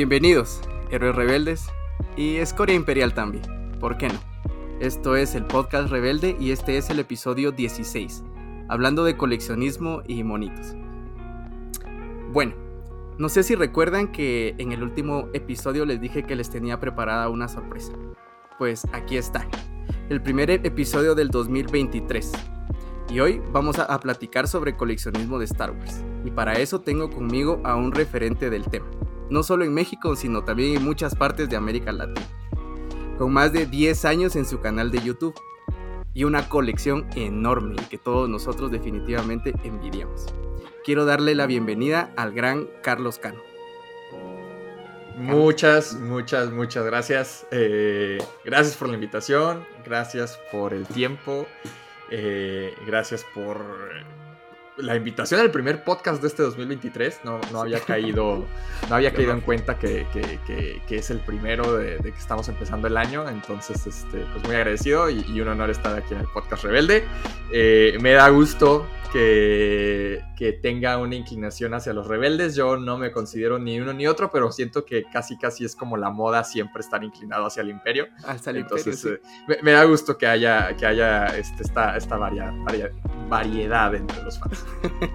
Bienvenidos, héroes rebeldes y escoria imperial también, ¿por qué no? Esto es el podcast Rebelde y este es el episodio 16, hablando de coleccionismo y monitos. Bueno, no sé si recuerdan que en el último episodio les dije que les tenía preparada una sorpresa. Pues aquí está, el primer episodio del 2023. Y hoy vamos a, platicar sobre coleccionismo de Star Wars. Y para eso tengo conmigo a un referente del tema no solo en México, sino también en muchas partes de América Latina, con más de 10 años en su canal de YouTube y una colección enorme que todos nosotros definitivamente envidiamos. Quiero darle la bienvenida al gran Carlos Cano. Muchas, muchas, muchas gracias. Eh, gracias por la invitación, gracias por el tiempo, eh, gracias por la invitación al primer podcast de este 2023. No, no había caído, no había caído en cuenta que, es el primero de, que estamos empezando el año. Entonces, este, pues muy agradecido y, un honor estar aquí en el podcast Rebelde. Eh, me da gusto que, que, tenga una inclinación hacia los rebeldes. Yo no me considero ni uno ni otro, pero siento que casi casi es como la moda siempre estar inclinado hacia el imperio. Hacia el Entonces, imperio, eh, me, da gusto que haya, que haya este, esta, esta variedad entre los fans.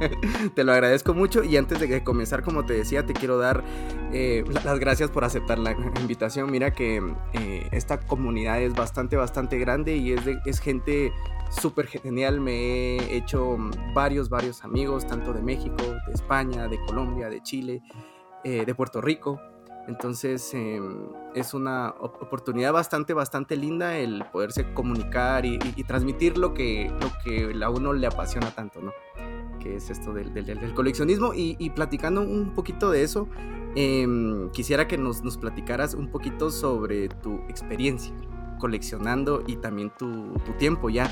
te lo agradezco mucho y antes de comenzar, como te decía, te quiero dar eh, las gracias por aceptar la invitación. Mira que eh, esta comunidad es bastante, bastante grande y es, de, es gente súper genial. Me he hecho varios, varios amigos, tanto de México, de España, de Colombia, de Chile, eh, de Puerto Rico. Entonces em, es una oportunidad bastante, bastante linda el poderse comunicar y, transmitir lo que, lo que a uno le apasiona tanto, ¿no? Que es esto del, coleccionismo. Y, platicando un poquito de eso, em, quisiera que nos, nos platicaras un poquito sobre tu experiencia coleccionando y también tu, tiempo ya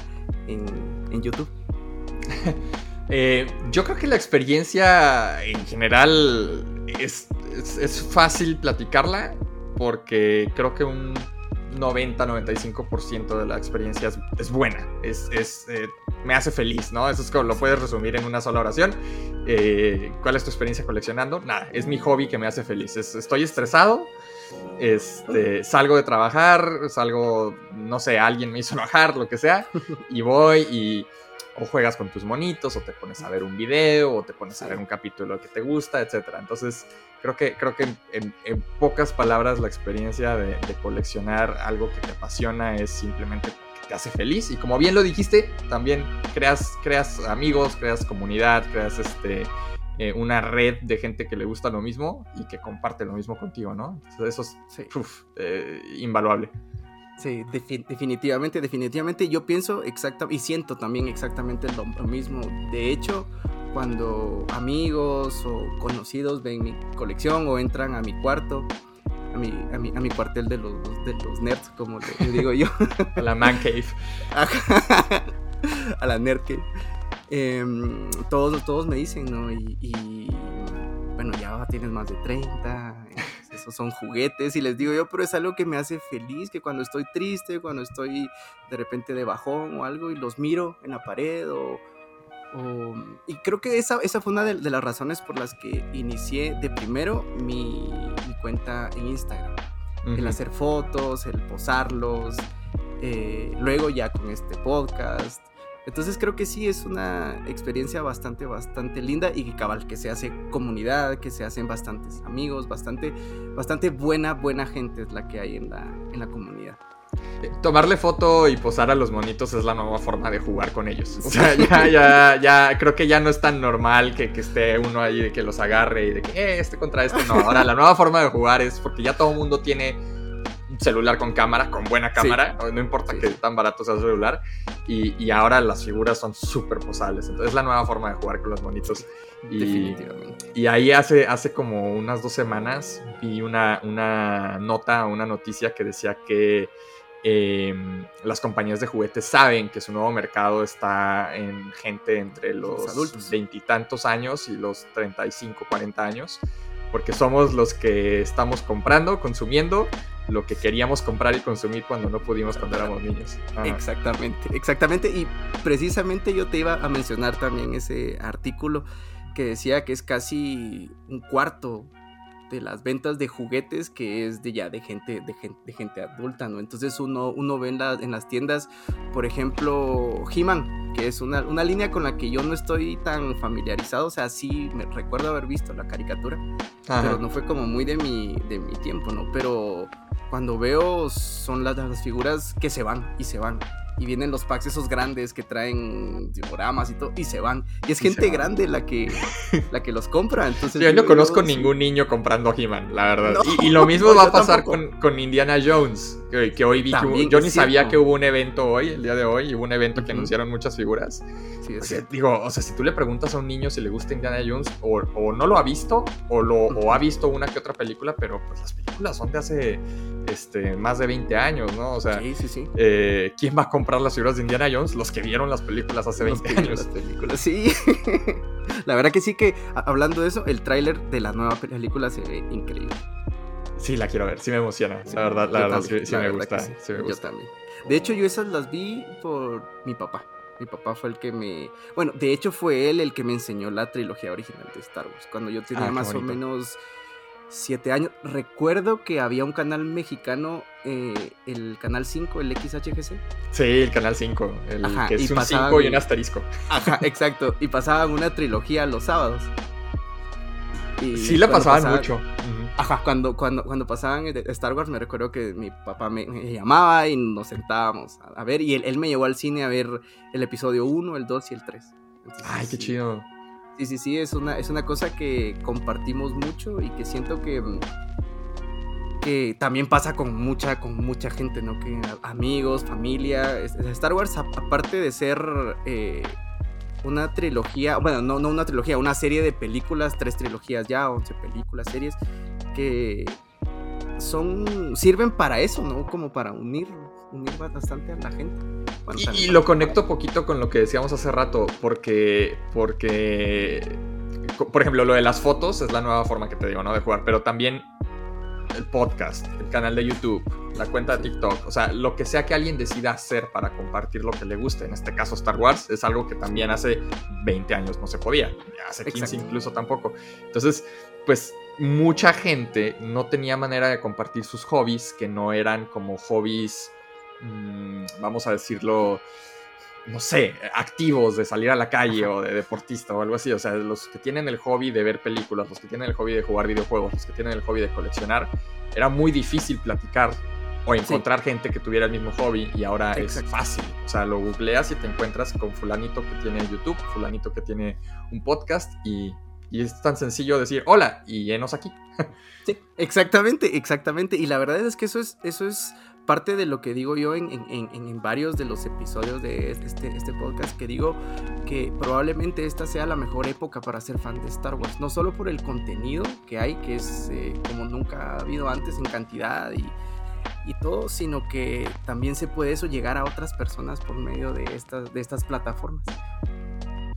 en, YouTube? Eh, yo creo que la experiencia en general es, es, fácil platicarla porque creo que un 90-95% de la experiencia es, buena, es, es eh, me hace feliz, ¿no? Eso es como lo puedes resumir en una sola oración. Eh, ¿Cuál es tu experiencia coleccionando? Nada, es mi hobby que me hace feliz. estoy estresado, este, salgo de trabajar, salgo, no sé, alguien me hizo enojar, lo que sea, y voy y o juegas con tus monitos, o te pones a ver un video, o te pones a ver un capítulo que te gusta, etc. Entonces, creo que, creo que en, pocas palabras la experiencia de, coleccionar algo que te apasiona es simplemente que te hace feliz. Y como bien lo dijiste, también creas, creas amigos, creas comunidad, creas este eh, una red de gente que le gusta lo mismo y que comparte lo mismo contigo, ¿no? eso es eh, invaluable. Sí, definitivamente, definitivamente. Yo pienso exactamente y siento también exactamente lo, mismo. De hecho, cuando amigos o conocidos ven mi colección o entran a mi cuarto, a mi, a mi, a mi cuartel de los, de los nerds, como le, digo yo. a la man cave. a la nerd cave. Em, todos, todos me dicen, ¿no? Y, bueno, ya tienes más de 30, son juguetes y les digo yo, pero es algo que me hace feliz, que cuando estoy triste, cuando estoy de repente de bajón o algo y los miro en la pared o... y creo que esa, esa fue una de, las razones por las que inicié de primero mi, cuenta en Instagram. El hacer fotos, el posarlos, eh, luego ya con este podcast. Entonces creo que sí es una experiencia bastante, bastante linda y que cabal, que se hace comunidad, que se hacen bastantes amigos, bastante, bastante buena, buena gente es la que hay en la, en la comunidad. Eh, tomarle foto y posar a los monitos es la nueva forma de jugar con ellos. O sea, ya, ya, ya, creo que ya no es tan normal que, que esté uno ahí de que los agarre y de que, eh, este contra este. No, ahora la nueva forma de jugar es porque ya todo el mundo tiene celular con cámara, con buena cámara, no, importa que tan barato sea el celular, y, ahora las figuras son súper posables, entonces es la nueva forma de jugar con los monitos. Y, Definitivamente. Y ahí hace, hace como unas dos semanas vi una, una nota, una noticia que decía que em, las compañías de juguetes saben que su nuevo mercado está en gente entre los veintitantos años y los 35, 40 años porque somos los que estamos comprando, consumiendo lo que queríamos comprar y consumir cuando no pudimos cuando éramos niños. Exactamente, exactamente. Y precisamente yo te iba a mencionar también ese artículo que decía que es casi un cuarto de las ventas de juguetes que es de ya de gente de gente, de gente adulta, ¿no? Entonces uno, uno ve en, en las tiendas, por ejemplo, He-Man, que es una, una, línea con la que yo no estoy tan familiarizado, o sea, sí me recuerdo haber visto la caricatura, pero no fue como muy de mi, de mi tiempo, ¿no? Pero cuando veo son las, las figuras que se van y se van y vienen los packs esos grandes que traen dioramas y todo y se van. Y es gente grande la que la que los compra. Entonces yo no conozco ningún niño comprando He-Man, la verdad. y, lo mismo va a pasar con, con, Indiana Jones, que, hoy vi que yo ni sabía que hubo un evento hoy, el día de hoy, y hubo un evento que anunciaron muchas figuras. Sí, digo, o sea, si tú le preguntas a un niño si le gusta Indiana Jones, o, o no lo ha visto, o, lo, o ha visto una que otra película, pero pues las películas son de hace este, más de 20 años, ¿no? O sea, eh, ¿quién va a comprar las figuras de Indiana Jones? Los que vieron las películas hace 20 años. Las películas, sí. la verdad que sí que, hablando de eso, el tráiler de la nueva película se ve increíble. Sí, la quiero ver, sí me emociona. la verdad, la verdad, sí, me gusta, Yo también. De hecho, yo esas las vi por mi papá. Mi papá fue el que me. Bueno, de hecho, fue él el que me enseñó la trilogía original de Star Wars. Cuando yo tenía ah, más o menos siete años. Recuerdo que había un canal mexicano, eh, el canal 5, el XHGC. Sí, el canal 5, el que es un 5 y un asterisco. Ajá, exacto. Y pasaban una trilogía los sábados. sí, la pasaban, mucho. Ajá, cuando, cuando, cuando pasaban Star Wars, me recuerdo que mi papá me, llamaba y nos sentábamos a, ver. Y él, él, me llevó al cine a ver el episodio 1, el 2 y el 3. Ay, qué chido. Sí, sí, sí, es una, es una cosa que compartimos mucho y que siento que, mm, que también pasa con mucha, con mucha gente, ¿no? Que amigos, familia. Star Wars, aparte de ser eh, una trilogía, bueno, no, no una trilogía, una serie de películas, tres trilogías ya, once películas, series, que son, sirven para eso, ¿no? Como para unir, unir bastante a la gente. Y, lo conecto poquito con lo que decíamos hace rato, porque, porque, por ejemplo, lo de las fotos es la nueva forma que te digo, ¿no? De jugar, pero también el podcast, el canal de YouTube, la cuenta de TikTok, o sea, lo que sea que alguien decida hacer para compartir lo que le guste, en este caso Star Wars, es algo que también hace 20 años no se podía, hace 15 incluso tampoco. Entonces, pues mucha gente no tenía manera de compartir sus hobbies que no eran como hobbies Mm, vamos a decirlo, no sé, activos de salir a la calle o de deportista o algo así. O sea, los que tienen el hobby de ver películas, los que tienen el hobby de jugar videojuegos, los que tienen el hobby de coleccionar, era muy difícil platicar o encontrar gente que tuviera el mismo hobby y ahora es fácil. O sea, lo googleas y te encuentras con fulanito que tiene YouTube, fulanito que tiene un podcast y, y es tan sencillo decir hola y llenos aquí. Sí, exactamente, exactamente. Y la verdad es que eso es, eso es parte de lo que digo yo en, varios de los episodios de este, este, podcast, que digo que probablemente esta sea la mejor época para ser fan de Star Wars, no solo por el contenido que hay, que es eh, como nunca ha habido antes en cantidad y, todo, sino que también se puede eso llegar a otras personas por medio de estas, de estas plataformas.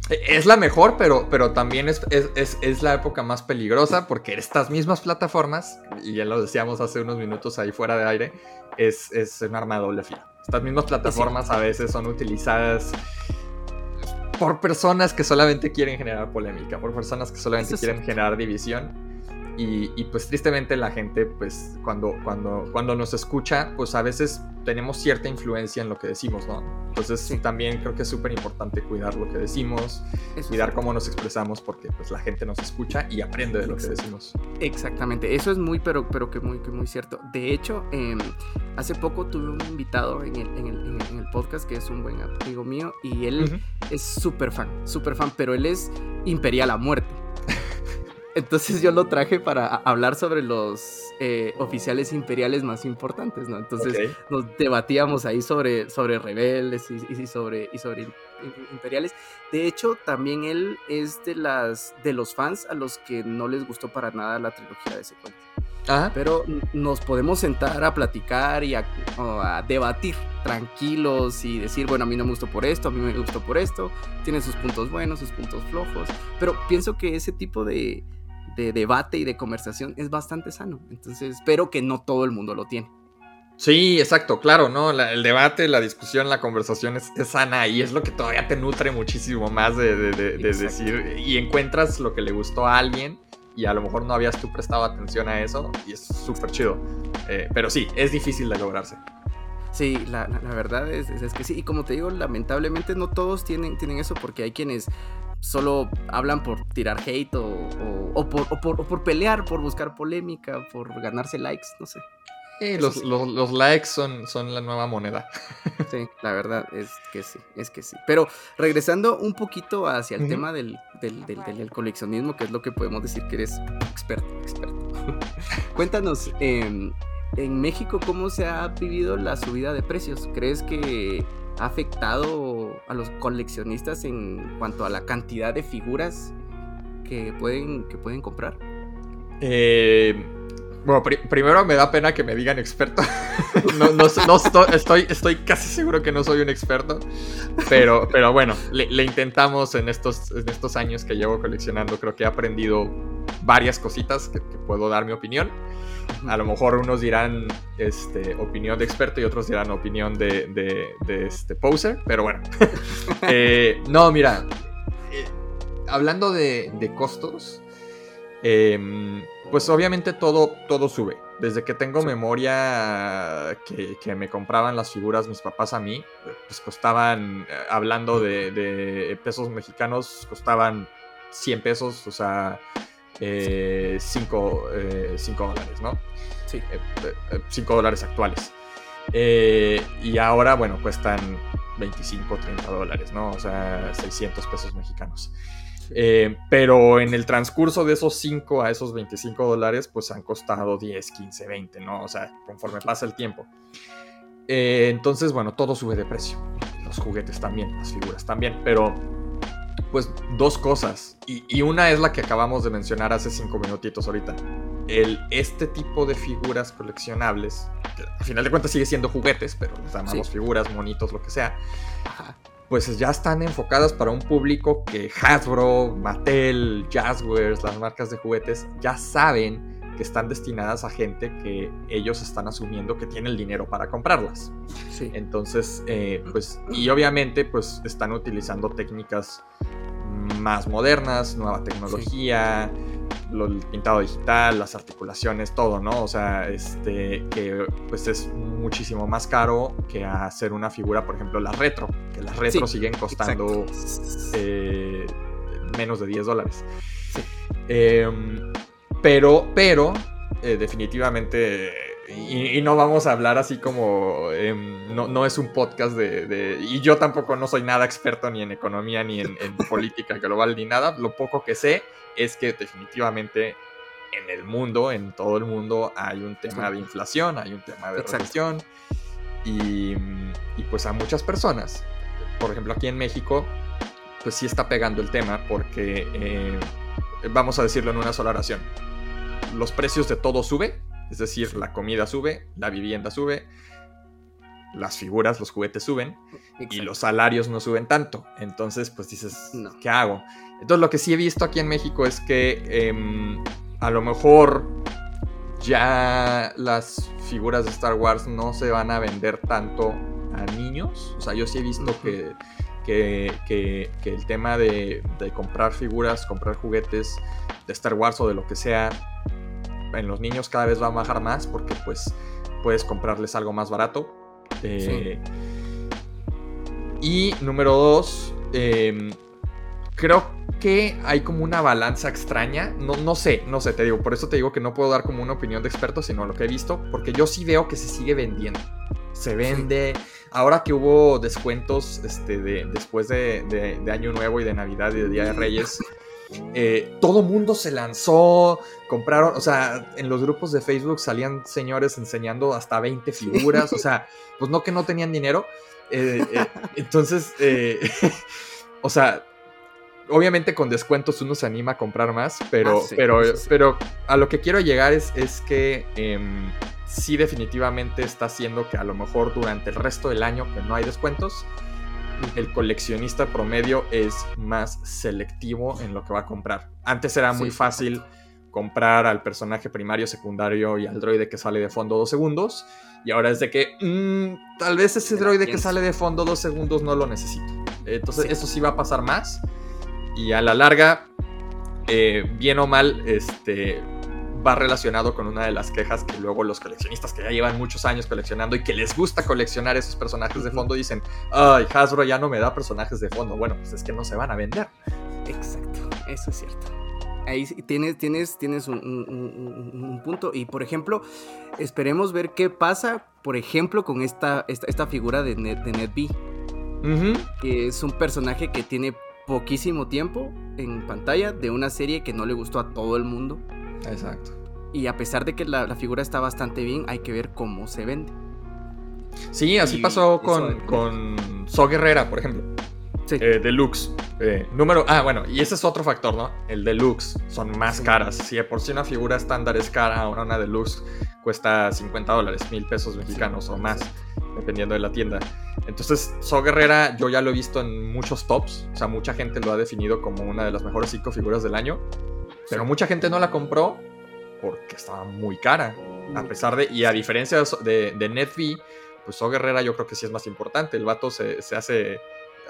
Es la mejor, pero, pero también es, es, la época más peligrosa porque estas mismas plataformas, y ya lo decíamos hace unos minutos ahí fuera de aire, es, es un arma de doble filo. Estas mismas plataformas a veces son utilizadas por personas que solamente quieren generar polémica, por personas que solamente quieren generar división. Y, pues tristemente la gente, pues cuando, cuando, cuando nos escucha, pues a veces tenemos cierta influencia en lo que decimos, ¿no? Entonces también creo que es súper importante cuidar lo que decimos, cuidar cómo nos expresamos, porque pues la gente nos escucha y aprende de lo que decimos. Exactamente, eso es muy, pero, pero que muy, que muy cierto. De hecho, em, hace poco tuve un invitado en el, en el, en el, podcast que es un buen amigo mío y él es súper fan, súper fan, pero él es imperial a muerte. Entonces yo lo traje para hablar sobre los eh, oficiales imperiales más importantes, ¿no? Entonces nos debatíamos ahí sobre, sobre rebeldes y, sobre, y sobre imperiales. De hecho, también él es de, las, de los fans a los que no les gustó para nada la trilogía de secuencia. Pero nos podemos sentar a platicar y a, debatir tranquilos y decir, bueno, a mí no me gustó por esto, a mí me gustó por esto, tiene sus puntos buenos, sus puntos flojos, pero pienso que ese tipo de, debate y de conversación es bastante sano, entonces espero que no todo el mundo lo tiene. Sí, exacto, claro, ¿no? el debate, la discusión, la conversación es, sana y es lo que todavía te nutre muchísimo más de, de decir y encuentras lo que le gustó a alguien y a lo mejor no habías tú prestado atención a eso y es súper chido. Eh, pero sí, es difícil de lograrse. Sí, la, verdad es, que sí. Y como te digo, lamentablemente no todos tienen, tienen eso porque hay quienes solo hablan por tirar hate o, por, por, por pelear, por buscar polémica, por ganarse likes, no sé los, los, likes son, son la nueva moneda. Sí, la verdad es que sí, es que sí. Pero regresando un poquito hacia el tema del, del, coleccionismo, que es lo que podemos decir que eres experto, experto. Cuéntanos, em, en México, ¿cómo se ha vivido la subida de precios? ¿Crees que ha afectado a los coleccionistas en cuanto a la cantidad de figuras que pueden, que pueden comprar? Eh bueno, primero me da pena que me digan experto. no, estoy, estoy, casi seguro que no soy un experto. Pero, pero bueno, le, intentamos en estos, en estos años que llevo coleccionando. Creo que he aprendido varias cositas que, puedo dar mi opinión. A lo mejor unos dirán este, opinión de experto y otros dirán opinión de, de, este poser. Pero bueno. Eh, no, mira. Eh, hablando de, de costos. Eh, pues obviamente todo, todo sube. Desde que tengo memoria que, me compraban las figuras mis papás a mí, pues costaban, eh, hablando de, pesos mexicanos, costaban 100 pesos, o sea, 5 eh, eh, dólares, ¿no? Sí. 5 dólares actuales. y ahora, bueno, cuestan 25, 30 dólares, ¿no? O sea, 600 pesos mexicanos. Eh, pero en el transcurso de esos 5 a esos 25 dólares, pues han costado 10, 15, 20, ¿no? O sea, conforme pasa el tiempo. Eh, entonces, bueno, todo sube de precio. Los juguetes también, las figuras también. Pero, pues, dos cosas. Y, una es la que acabamos de mencionar hace 5 minutitos ahorita. El, este tipo de figuras coleccionables, que al final de cuentas sigue siendo juguetes, pero les llamamos figuras, monitos, lo que sea. Ajá pues ya están enfocadas para un público que Hasbro, Mattel, Jazzwares, las marcas de juguetes, ya saben que están destinadas a gente que ellos están asumiendo que tiene el dinero para comprarlas. Sí. Entonces, eh, pues, y obviamente, pues están utilizando técnicas más modernas, nueva tecnología el pintado digital, las articulaciones, todo, ¿no? O sea, este, que pues es muchísimo más caro que hacer una figura, por ejemplo, la retro, que las retro siguen costando eh, menos de 10 dólares. Em, pero, pero, eh, definitivamente, y, no vamos a hablar así como, em, no, no, es un podcast de, y yo tampoco no soy nada experto ni en economía, ni en, en política global, ni nada, lo poco que sé es que definitivamente en el mundo, en todo el mundo, hay un tema de inflación, hay un tema de recesión. Y, pues a muchas personas, por ejemplo aquí en México, pues sí está pegando el tema porque, eh, vamos a decirlo en una sola oración, los precios de todo sube, es decir, la comida sube, la vivienda sube, las figuras, los juguetes suben y los salarios no suben tanto. Entonces, pues dices, ¿qué hago? Entonces lo que sí he visto aquí en México es que em, a lo mejor ya las figuras de Star Wars no se van a vender tanto a niños. O sea, yo sí he visto que, que, el tema de, comprar figuras, comprar juguetes de Star Wars o de lo que sea, en los niños cada vez va a bajar más porque pues puedes comprarles algo más barato. Eh, y número dos, em, creo que hay como una balanza extraña. No, no sé, no sé, te digo. Por eso te digo que no puedo dar como una opinión de experto, sino lo que he visto. Porque yo sí veo que se sigue vendiendo. Se vende. Ahora que hubo descuentos este, de, después de, Año Nuevo y de Navidad y de Día de Reyes. eh, todo mundo se lanzó, compraron, o sea, en los grupos de Facebook salían señores enseñando hasta 20 figuras, o sea, pues no que no tenían dinero. Eh, eh, entonces, o sea, obviamente con descuentos uno se anima a comprar más, pero, ah, pero, pero a lo que quiero llegar es, es que em, sí definitivamente está haciendo que a lo mejor durante el resto del año que no hay descuentos, el coleccionista promedio es más selectivo en lo que va a comprar. Antes era muy fácil comprar al personaje primario, secundario y al droide que sale de fondo dos segundos. Y ahora es de que mm, tal vez ese droide que sale de fondo dos segundos no lo necesito. Entonces eso sí va a pasar más. Y a la larga, eh, bien o mal, este, va relacionado con una de las quejas que luego los coleccionistas que ya llevan muchos años coleccionando y que les gusta coleccionar esos personajes de fondo dicen, ay, Hasbro ya no me da personajes de fondo. Bueno, pues es que no se van a vender. Exacto, eso es cierto. Ahí tienes, tienes, tienes un, punto. Y por ejemplo, esperemos ver qué pasa, por ejemplo, con esta, esta, figura de, Net, de que es un personaje que tiene poquísimo tiempo en pantalla de una serie que no le gustó a todo el mundo. Exacto. Y a pesar de que la, figura está bastante bien, hay que ver cómo se vende. Sí, así pasó con, con So Guerrera, por ejemplo. Sí. Eh, deluxe. Eh, número. Ah, bueno, y ese es otro factor, ¿no? El deluxe. Son más caras. Si de por sí una figura estándar es cara, ahora una deluxe cuesta 50 dólares, mil pesos mexicanos o más, dependiendo de la tienda. Entonces, So Guerrera, yo ya lo he visto en muchos tops. O sea, mucha gente lo ha definido como una de las mejores cinco figuras del año. Pero mucha gente no la compró porque estaba muy cara. A pesar de. Y a diferencia de, de pues So Guerrera yo creo que sí es más importante. El vato se, hace.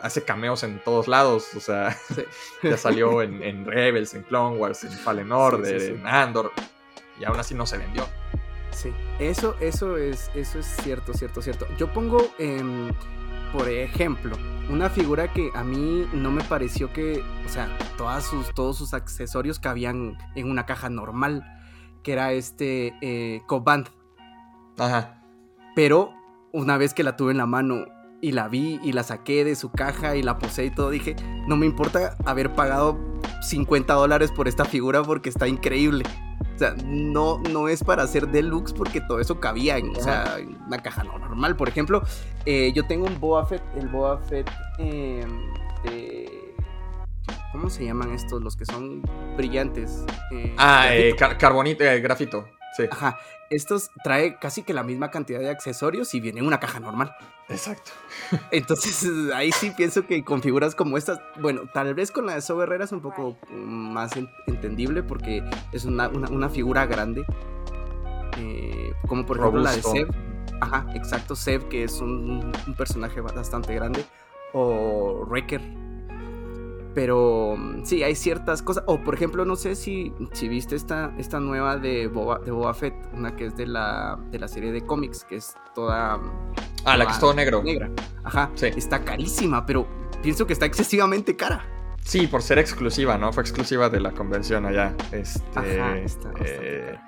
Hace cameos en todos lados. O sea, ya salió en, Rebels, en Clone Wars, en Fallen Order, en Andor. Y aún así no se vendió. Sí, eso, eso es, eso es cierto, cierto, cierto. Yo pongo, em, por ejemplo, una figura que a mí no me pareció que, o sea, todas sus, todos sus accesorios cabían en una caja normal, que era este eh, Coband. Ajá. Pero una vez que la tuve en la mano y la vi y la saqué de su caja y la posé y todo, dije, no me importa haber pagado 50 dólares por esta figura porque está increíble. O sea, no, no es para hacer deluxe porque todo eso cabía en, una caja normal. Por ejemplo, eh, yo tengo un Boa Fett, el Boa Fett em, de... ¿Cómo se llaman estos? Los que son brillantes. Eh, ah, eh, carbonito, grafito. Sí. Ajá. Estos trae casi que la misma cantidad de accesorios y viene en una caja normal. Exacto. Entonces ahí sí pienso que con figuras como estas, bueno, tal vez con la de So es un poco más entendible porque es una, figura grande. Eh, como por ejemplo la de Seb. Ajá, exacto, Seb, que es un, un personaje bastante grande. O Wrecker pero mm, sí, hay ciertas cosas. O por ejemplo, no sé si, si viste esta, esta nueva de Boba, de Boba Fett, una que es de la, de la serie de cómics, que es toda. Ah, la que es todo negro. Negra. Ajá. Sí. Está carísima, pero pienso que está excesivamente cara. Sí, por ser exclusiva, ¿no? Fue exclusiva de la convención allá. Este, Ajá, está eh,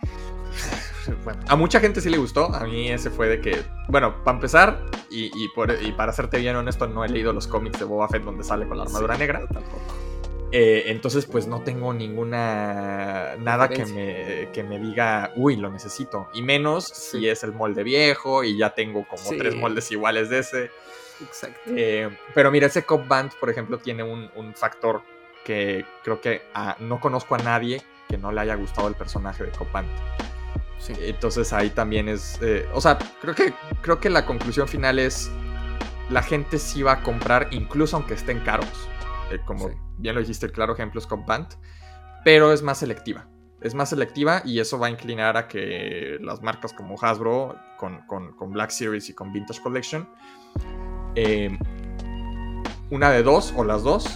a mucha gente sí le gustó. A mí ese fue de que, bueno, para empezar, y, para serte bien honesto, no he leído los cómics de Boba Fett donde sale con la armadura negra. Tampoco. Eh, entonces, pues no tengo ninguna. Nada que me, que me diga, uy, lo necesito. Y menos si es el molde viejo y ya tengo como tres moldes iguales de ese. Exacto. Eh, pero mira, ese Cop Band, por ejemplo, tiene un, factor que creo que ah, no conozco a nadie que no le haya gustado el personaje de Cop Band. Entonces ahí también es. Eh, o sea, creo que, creo que la conclusión final es. La gente sí va a comprar, incluso aunque estén caros. Eh, como bien lo dijiste, el claro ejemplo es Compant. Pero es más selectiva. Es más selectiva y eso va a inclinar a que las marcas como Hasbro, con, Black Series y con Vintage Collection, eh, una de dos o las dos,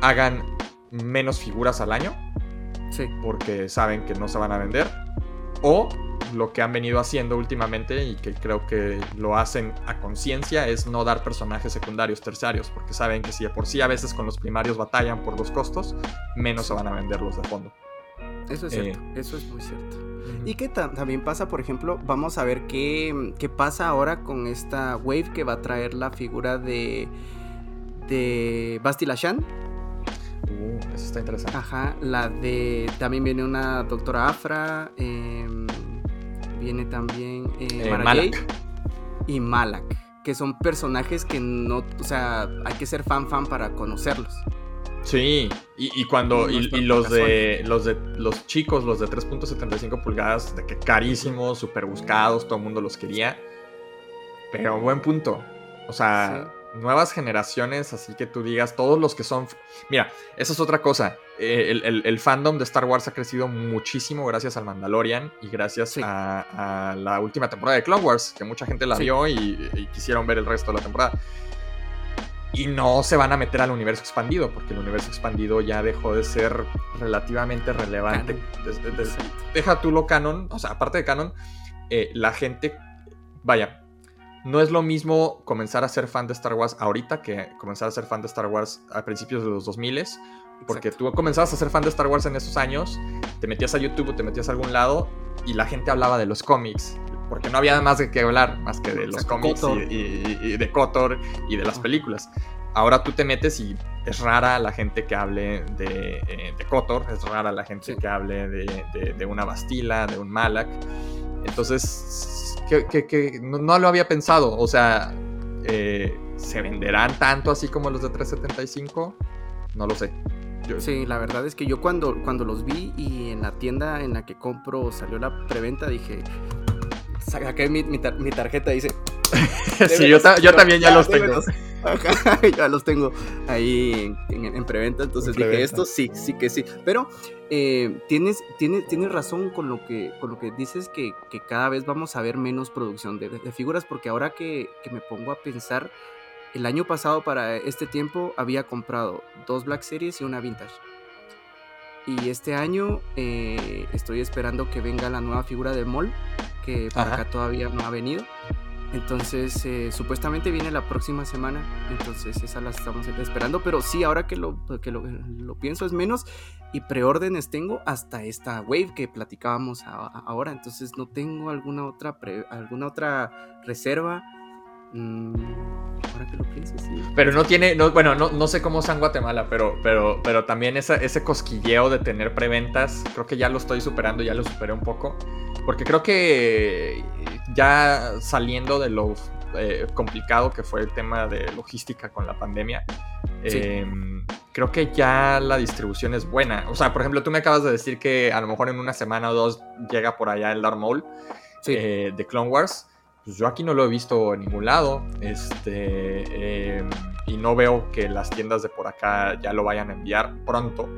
hagan menos figuras al año. Sí. Porque saben que no se van a vender o lo que han venido haciendo últimamente y que creo que lo hacen a conciencia es no dar personajes secundarios terciarios, porque saben que si de por sí a veces con los primarios batallan por los costos, menos se van a vender los de fondo. Eso es cierto, eh, eso es muy cierto. Y que también pasa, por ejemplo, vamos a ver qué, qué, pasa ahora con esta wave que va a traer la figura de, de Basti Uh Eso está interesante. Ajá, la de. También viene una doctora Afra. em, viene también. eh, Eh, Malak. Y Malak. Que son personajes que no. O sea, hay que ser fan fan para conocerlos. Sí, y, y cuando. Y los de. Los de. Los chicos, los de 3.75 pulgadas, de que carísimos, súper buscados, todo el mundo los quería. Pero buen punto. O sea, nuevas generaciones, así que tú digas, todos los que son. Mira, esa es otra cosa. Eh, el, el- el fandom de Star Wars ha crecido muchísimo gracias al Mandalorian y gracias Sí. a, a la última temporada de Clone Wars, que mucha gente la Sí. vio y, y quisieron ver el resto de la temporada. Y no se van a meter al universo expandido, porque el universo expandido ya dejó de ser relativamente relevante. Deja tú lo canon, o sea, aparte de canon, eh, la gente, vaya, no es lo mismo comenzar a ser fan de Star Wars ahorita que comenzar a ser fan de Star Wars a principios de los 2000 porque Exacto. tú comenzabas a ser fan de Star Wars en esos años, te metías a YouTube o te metías a algún lado y la gente hablaba de los cómics, porque no había más de qué hablar más que de los Exacto, cómics y, y- y de Kotor y de las películas. Ahora tú te metes y es rara la gente que hable de, eh, de Kotor, es rara la gente Sí. que hable de, de- de una Bastila, de un Malak. Entonces, que, que- que no, no lo había pensado. O sea, eh, ¿se venderán tanto así como los de 375? No lo sé. Yo- Sí, la verdad es que yo cuando, cuando los vi y en la tienda en la que compro salió la preventa, dije. Saqué mi, mi, tar- mi tarjeta, dice. sí, yo, ta- yo también ya los tengo. Ajá, ya los tengo ahí en, en- en preventa. Entonces En dije, preventa. esto sí, sí que sí. Pero eh, tienes, tienes, tienes razón con lo que, con lo que dices que, que cada vez vamos a ver menos producción de, de figuras, porque ahora que, que me pongo a pensar, el año pasado para este tiempo había comprado dos Black Series y una Vintage. Y este año eh, estoy esperando que venga la nueva figura de Mol, que para Ajá. acá todavía no ha venido. Entonces, eh, supuestamente viene la próxima semana. Entonces, esa la estamos esperando. Pero sí, ahora que lo, que lo, lo pienso es menos. Y preórdenes tengo hasta esta wave que platicábamos a- a- ahora. Entonces, no tengo alguna otra, pre- alguna otra reserva. Mm, ahora que lo pienso, sí. Pero no tiene, no, bueno, no, no sé cómo sea en Guatemala, pero, pero, pero también esa- ese cosquilleo de tener preventas, creo que ya lo estoy superando, ya lo superé un poco. Porque creo que ya saliendo de lo eh, complicado que fue el tema de logística con la pandemia, Sí. eh, creo que ya la distribución es buena. O sea, por ejemplo, tú me acabas de decir que a lo mejor en una semana o dos llega por allá el Darth Maul Sí. eh, de Clone Wars. Pues yo aquí no lo he visto en ningún lado. Este. eh, y no veo que las tiendas de por acá ya lo vayan a enviar pronto.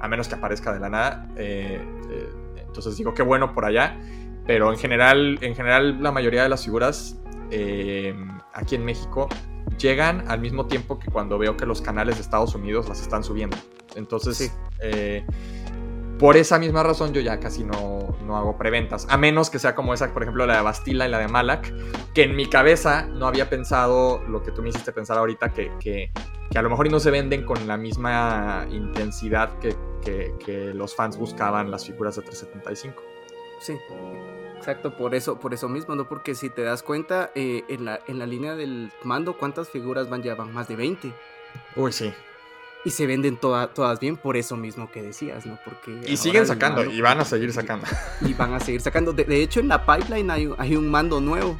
A menos que aparezca de la nada. eh, eh, entonces digo que bueno por allá. Pero en general, en general, la mayoría de las figuras eh, aquí en México llegan al mismo tiempo que cuando veo que los canales de Estados Unidos las están subiendo. Entonces, Sí. Por esa misma razón yo ya casi no, no hago preventas. A menos que sea como esa, por ejemplo, la de Bastila y la de Malak, que en mi cabeza no había pensado lo que tú me hiciste pensar ahorita, que, que, que a lo mejor no se venden con la misma intensidad que, que- que los fans buscaban las figuras de 375. Sí, exacto, por eso, por eso mismo, ¿no? Porque si te das cuenta, eh, en, la, en la línea del mando, ¿cuántas figuras van? Ya van más de 20. Uy, sí. Y se venden toda- todas bien por eso mismo que decías, ¿no? Porque Y siguen sacando, mando- y van a seguir sacando. Y van a seguir sacando. De, de hecho, en la pipeline hay, un- hay un mando nuevo.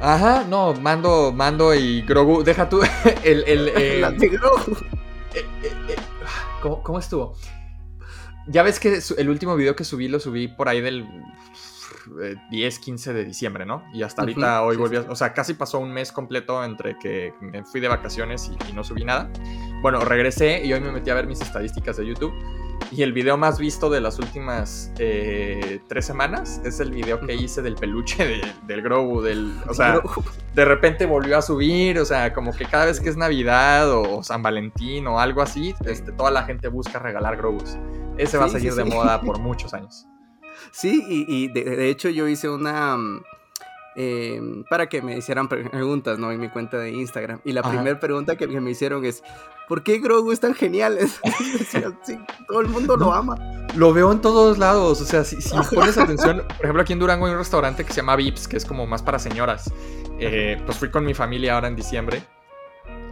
Ajá, no, Mando, Mando y Grogu, deja tú el... el, La de Grogu. eh, eh, eh, ¿cómo, cómo estuvo? Ya ves que el último video que subí lo subí por ahí del eh, 10, 15 de diciembre, ¿no? Y hasta ahorita Ujú, hoy sí, volví a... sí. O sea, casi pasó un mes completo entre que me fui de vacaciones y, y no subí nada. Bueno, regresé y hoy me metí a ver mis estadísticas de YouTube. Y el video más visto de las últimas eh, tres semanas es el video que hice del peluche de- del Grogu, del... O sea, de repente volvió a subir, o sea, como que cada vez que es Navidad o San Valentín o algo así, este, toda la gente busca regalar Grogus. Ese va a Sí, sí, seguir de sí. moda por muchos años. Sí, y, y de, de hecho yo hice una... mm, eh, para que me hicieran pre- preguntas, ¿no? En mi cuenta de Instagram. Y la primera pregunta que, que me hicieron es, ¿por qué Grogu es tan genial? Sí, todo el mundo lo ama. Lo veo en todos lados, o sea, si, si pones atención, por ejemplo, aquí en Durango hay un restaurante que se llama Vips, que es como más para señoras. Eh, pues fui con mi familia ahora en diciembre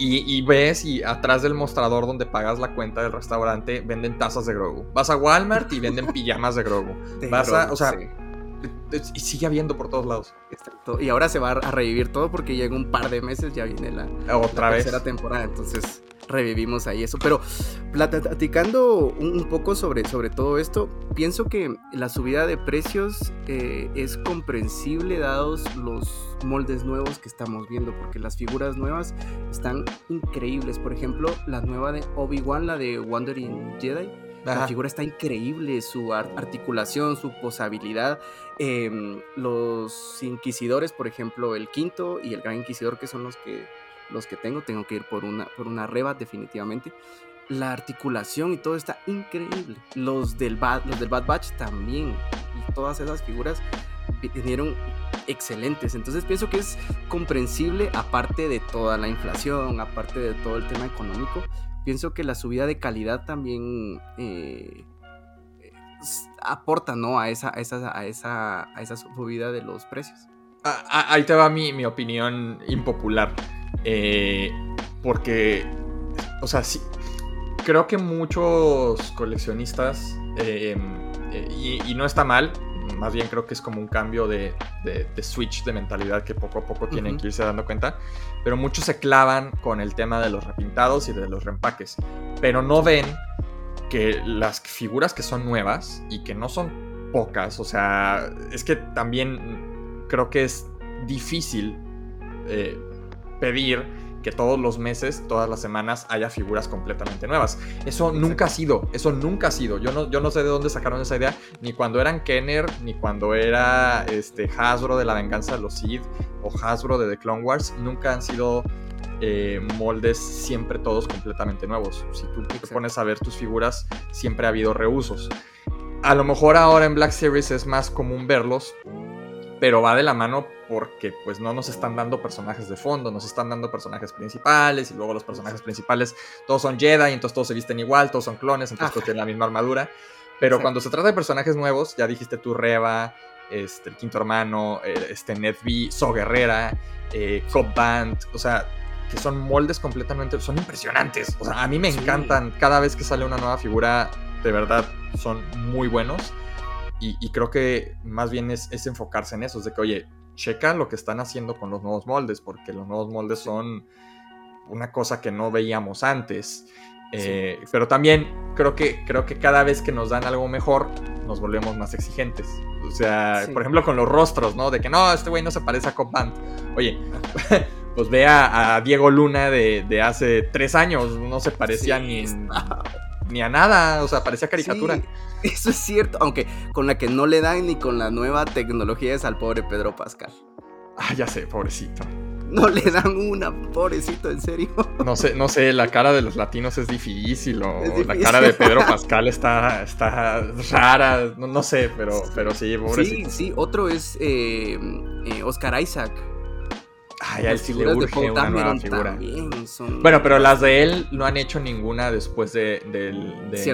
Y, ves y atrás del mostrador donde pagas la cuenta del restaurante venden tazas de Grogu. Vas a Walmart y venden pijamas de Grogu. Vas a, o sea, y sigue habiendo por todos lados. Y ahora se va a revivir todo porque en un par de meses ya viene la, Otra vez. tercera temporada. Entonces revivimos ahí eso. Pero platicando un poco sobre, sobre todo esto, pienso que la subida de precios eh, es comprensible dados los moldes nuevos que estamos viendo, porque las figuras nuevas están increíbles. Por ejemplo, la nueva de Obi-Wan, la de Wandering Jedi. La figura está increíble, su articulación, su posabilidad. Em, los inquisidores, por ejemplo, el quinto y el gran inquisidor, que son los que los que tengo, tengo que ir por una, por una reba definitivamente. La articulación y todo está increíble. Los del Bad, los del Bad Batch también. Y todas esas figuras vinieron excelentes. Entonces pienso que es comprensible, aparte de toda la inflación, aparte de todo el tema económico. Pienso que la subida de calidad también eh, aporta ¿no? a, esa, a, esa, a, esa, a esa subida de los precios. Ah, ah, ahí te va mi, mi opinión impopular. Eh, porque, o sea, sí, creo que muchos coleccionistas, eh, eh, y, no está mal, más bien creo que es como un cambio de, switch de mentalidad que poco a poco tienen que irse dando cuenta, pero muchos se clavan con el tema de los repintados y de los reempaques, pero no ven que las figuras que son nuevas y que no son pocas, o sea, es que también creo que es difícil pedir que todos los meses, todas las semanas haya figuras completamente nuevas. Eso nunca ha sido, eso nunca ha sido. Yo no, yo no sé de dónde sacaron esa idea, ni cuando eran Kenner, ni cuando era este, Hasbro de la venganza de los Sith o Hasbro de The Clone Wars, nunca han sido eh, moldes siempre todos completamente nuevos. Si tú te pones a ver tus figuras, siempre ha habido reusos. A lo mejor ahora en Black Series es más común verlos, pero va de la mano porque pues no nos están dando personajes de fondo, nos están dando personajes principales y luego los personajes principales todos son Jedi, entonces todos se visten igual, todos son clones, entonces todos tienen la misma armadura. Pero cuando se trata de personajes nuevos, ya dijiste tú Reva, este, el quinto hermano, eh, este Ned B, So Guerrera, eh, Cop Band, o sea, que son moldes completamente, son impresionantes. O sea, a mí me encantan. Cada vez que sale una nueva figura, de verdad, son muy buenos. Y, creo que más bien es, enfocarse en eso, es de que, oye, checa lo que están haciendo con los nuevos moldes, porque los nuevos moldes son una cosa que no veíamos antes. Eh, pero también creo que, creo que cada vez que nos dan algo mejor, nos volvemos más exigentes. O sea, por ejemplo, con los rostros, ¿no? De que no, este güey no se parece a Cop Band. Oye, pues ve a, Diego Luna de, hace tres años, no se parecía ni, ni a nada, o sea, parecía caricatura. Eso es cierto, aunque con la que no le dan ni con la nueva tecnología es al pobre Pedro Pascal. Ah, ya sé, pobrecito. No le dan una, pobrecito, en serio. No sé, no sé, la cara de los latinos es difícil, o la cara de Pedro Pascal está, está rara, no, sé, pero, pero sí, pobrecito. Sí, sí, otro es eh, eh, Oscar Isaac. Ay, a él sí le urge una nueva figura. Bueno, pero las de él no han hecho ninguna después de,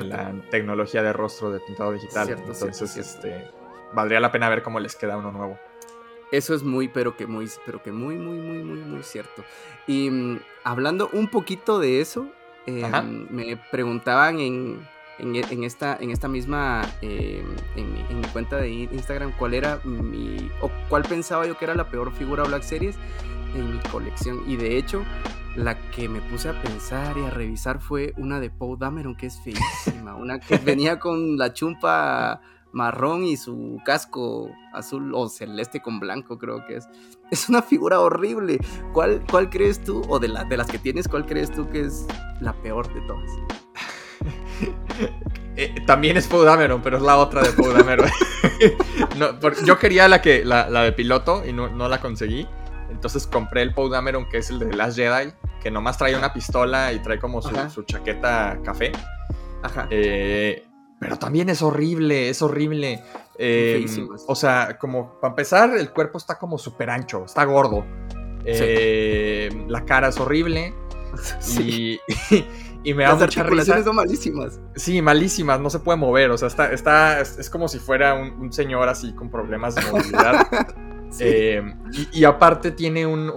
la tecnología de rostro de pintado digital. Entonces, este valdría la pena ver cómo les queda uno nuevo. Eso es muy, pero que muy, pero que muy, muy, muy, muy, muy cierto. Y mm, hablando un poquito de eso, em, me preguntaban en, en, esta, en esta misma, em, en, mi cuenta de Instagram, cuál era mi, o cuál pensaba yo que era la peor figura Black Series en mi colección. Y de hecho, la que me puse a pensar y a revisar fue una de Poe Dameron, que es feísima. una que venía con la chumpa marrón y su casco azul o celeste con blanco, creo que es. Es una figura horrible. ¿Cuál, cuál crees tú, o de, la, de las que tienes, cuál crees tú que es la peor de todas? Eh, también es Poe Dameron, pero es la otra de Poe Dameron. yo quería la, que, la, de piloto y no, no la conseguí. Entonces compré el Poe Dameron, que es el de Last Jedi, que nomás trae una pistola y trae como su, chaqueta café. Ajá. Eh, pero también es horrible, es horrible. Em, o sea, como para empezar, el cuerpo está como súper ancho, está gordo. Em, la cara es horrible. Sí. Y, me da Las mucha risa. son malísimas. Sí, malísimas, no se puede mover. O sea, está, está, es, como si fuera un, señor así con problemas de movilidad. Eh, y, aparte tiene un,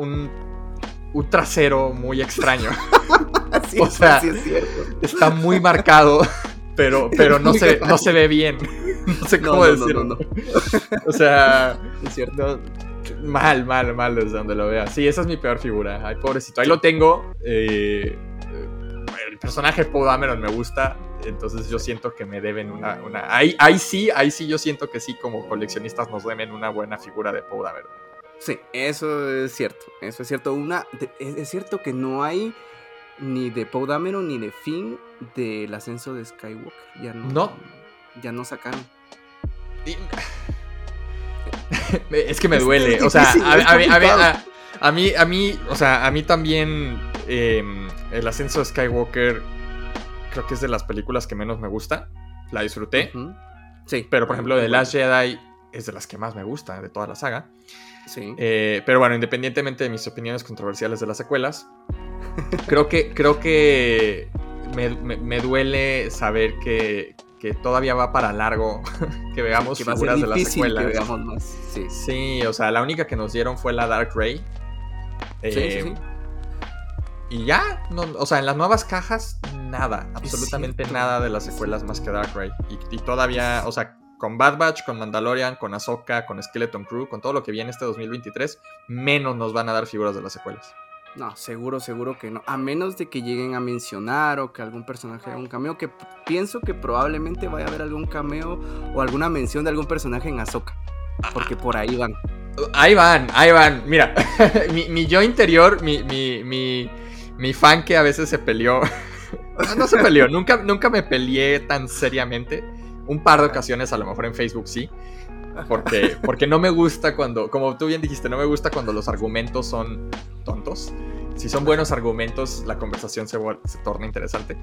un trasero muy extraño. o sea, es está muy marcado, pero, pero no, se, no se ve bien. No sé cómo decirlo. o sea, es cierto. Mal, mal, mal desde donde lo vea. Sí, esa es mi peor figura. Ay, pobrecito. Ahí lo tengo. Eh, el personaje Paul Dameron me gusta. Entonces yo siento que me deben una. una... Ahí, ahí sí, ahí sí yo siento que sí, como coleccionistas nos deben una buena figura de Paul Dameron. Sí, eso es cierto. Eso es cierto. Una, es cierto que no hay ni de Paul Dameron ni de Finn del ascenso de Skywalker. Ya no. No. Ya no sacaron. es que me duele. o sea, a, mí, a mí, o sea, a mí también em, el ascenso de Skywalker creo que es de las películas que menos me gusta. La disfruté. Sí. Pero por ejemplo, The Last Jedi es de las que más me gusta de toda la saga. Sí. Eh, pero bueno, independientemente de mis opiniones controversiales de las secuelas, creo que, creo que me duele saber que, que todavía va para largo que veamos figuras de las secuelas. Sí. o sea, la única que nos dieron fue la Dark Ray. sí, sí, eh, Y ya, o sea, en las nuevas cajas, nada, absolutamente nada de las secuelas más que Dark Ray. Y, todavía, o sea, con Bad Batch, con Mandalorian, con Ahsoka, con Skeleton Crew, con todo lo que viene este 2023, menos nos van a dar figuras de las secuelas. No, seguro, seguro que no. A menos de que lleguen a mencionar o que algún personaje haga un cameo, que pienso que probablemente vaya a haber algún cameo o alguna mención de algún personaje en Ahsoka. Porque por ahí van. Ahí van, ahí van. Mira, mi, yo interior, mi, mi, mi, fan que a veces se peleó. no se peleó, nunca, nunca me peleé tan seriamente. Un par de ocasiones, a lo mejor en Facebook sí. Porque, porque no me gusta cuando, como tú bien dijiste, no me gusta cuando los argumentos son tontos. Si son buenos argumentos, la conversación se, se torna interesante.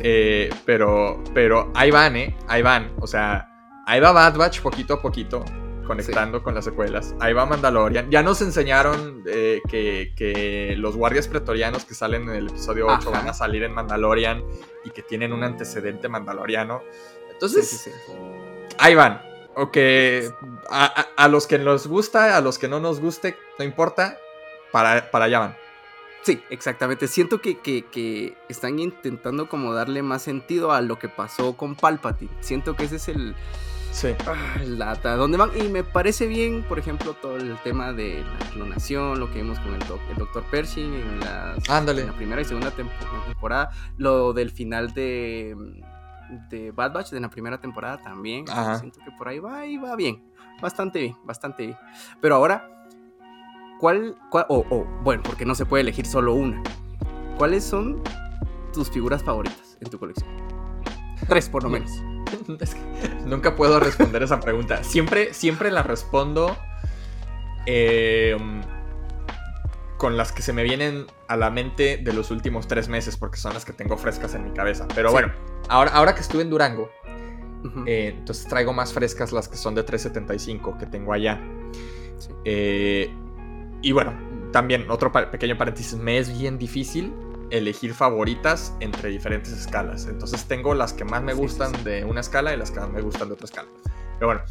Eh, pero, pero ahí van, ¿eh? Ahí van. O sea, ahí va Bad Batch poquito a poquito, conectando con las secuelas. Ahí va Mandalorian. Ya nos enseñaron eh, que, los guardias pretorianos que salen en el episodio 8 van a salir en Mandalorian y que tienen un antecedente mandaloriano. Entonces, ahí van. O que a, los que nos gusta, a los que no nos guste, no importa, para, para allá van. Sí, exactamente. Siento que, que, están intentando como darle más sentido a lo que pasó con Palpatine. Siento que ese es el... Sí. Ah, la, ¿Dónde van? Y me parece bien, por ejemplo, todo el tema de la clonación, lo que vimos con el, el Dr. Pershing en, en la primera y segunda temporada. Lo del final de de Bad Batch de la primera temporada también. Siento que por ahí va y va bien. Bastante bien, bastante bien. Pero ahora, ¿cuál, cuál o oh, bueno, porque no se puede elegir solo una. ¿Cuáles son tus figuras favoritas en tu colección? Tres por lo menos. nunca puedo responder esa pregunta. Siempre, siempre la respondo eh, con las que se me vienen a la mente de los últimos tres meses, porque son las que tengo frescas en mi cabeza. Pero bueno, ahora, ahora que estuve en Durango, eh, entonces traigo más frescas las que son de 375 que tengo allá. Eh, y bueno, también otro pequeño paréntesis, me es bien difícil elegir favoritas entre diferentes escalas. Entonces tengo las que más me gustan de una escala y las que más me gustan de otra escala. Pero bueno,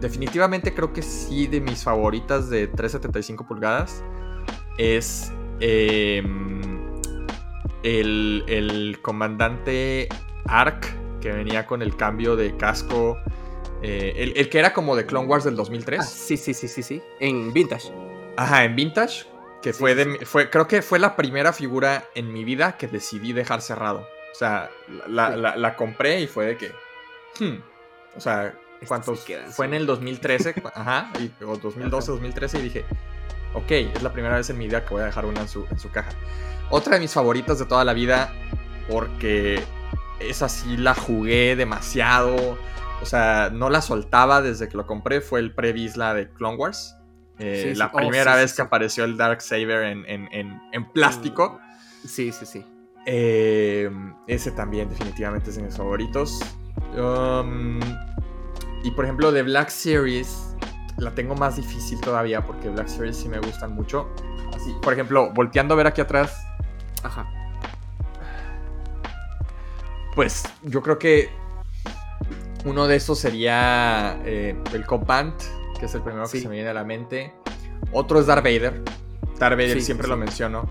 definitivamente creo que sí de mis favoritas de 375 pulgadas es em, el, comandante Ark, que venía con el cambio de casco. Eh, el, que era como de Clone Wars del 2003. Ah, sí, sí, sí, sí, sí. En Vintage. Ajá, en Vintage. Que fue de. Fue, creo que fue la primera figura en mi vida que decidí dejar cerrado. O sea, la, compré y fue de que. Hmm, o sea, ¿cuántos? fue en el 2013, ajá, o 2012, 2013, y dije, ok, es la primera vez en mi vida que voy a dejar una en su, en su caja. Otra de mis favoritas de toda la vida, porque esa sí la jugué demasiado. O sea, no la soltaba desde que lo compré. Fue el pre-Visla de Clone Wars. Eh, la oh, primera vez que apareció el Dark Saber en, en, plástico. Sí, sí, sí. Eh, ese también definitivamente es de mis favoritos. Um, y por ejemplo, de Black Series, la tengo más difícil todavía porque Black Series sí me gustan mucho. Así, por ejemplo, volteando a ver aquí atrás. Ajá. Pues yo creo que uno de esos sería eh, el Cop Band, que es el primero que se me viene a la mente. Otro es Darth Vader. Darth Vader siempre lo menciono.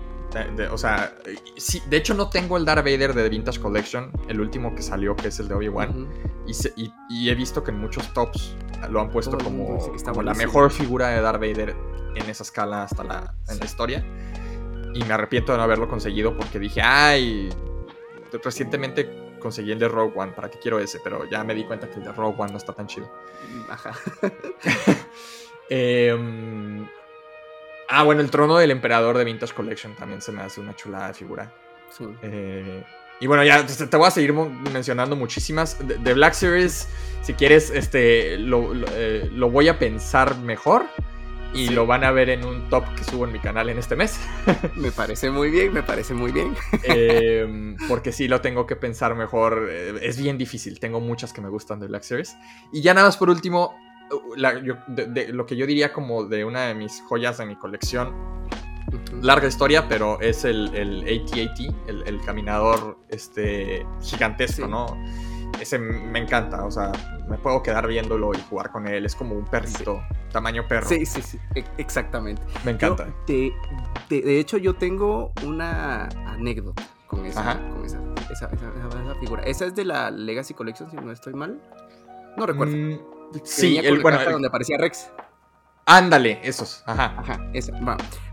o sea, sí, de hecho no tengo el Darth Vader de The Vintage Collection, el último que salió, que es el de Obi-Wan. y, he visto que en muchos tops lo han puesto como, la mejor figura de Darth Vader en esa escala hasta la, en la historia. Y me arrepiento de no haberlo conseguido porque dije, ay, recientemente conseguí el de Rogue One, ¿para qué quiero ese? Pero ya me di cuenta que el de Rogue One no está tan chido. Ajá. Em, ah, bueno, el trono del emperador de Vintage Collection también se me hace una chulada de figura. Sí. Eh, y bueno, ya te, voy a seguir mencionando muchísimas. De, Black Series, si quieres, este, lo, eh, lo voy a pensar mejor y lo van a ver en un top que subo en mi canal en este mes. me parece muy bien, me parece muy bien. Em, porque sí lo tengo que pensar mejor. Eh, es bien difícil. Tengo muchas que me gustan de Black Series. Y ya nada más por último, uh, lo que yo diría como de una de mis joyas de mi colección. Larga historia, pero es el, el AT-AT, el, caminador este, gigantesco, ¿no? Ese me encanta, o sea, me puedo quedar viéndolo y jugar con él, es como un perrito, tamaño perro. Sí, sí, sí, e, exactamente. Me encanta. de, hecho, yo tengo una anécdota con esa, con esa, esa, figura. Esa es de la Legacy Collection, si no estoy mal. No recuerdo. Mm, sí, el, bueno, donde aparecía Rex. Ándale, esos. Ajá. Ajá, esa.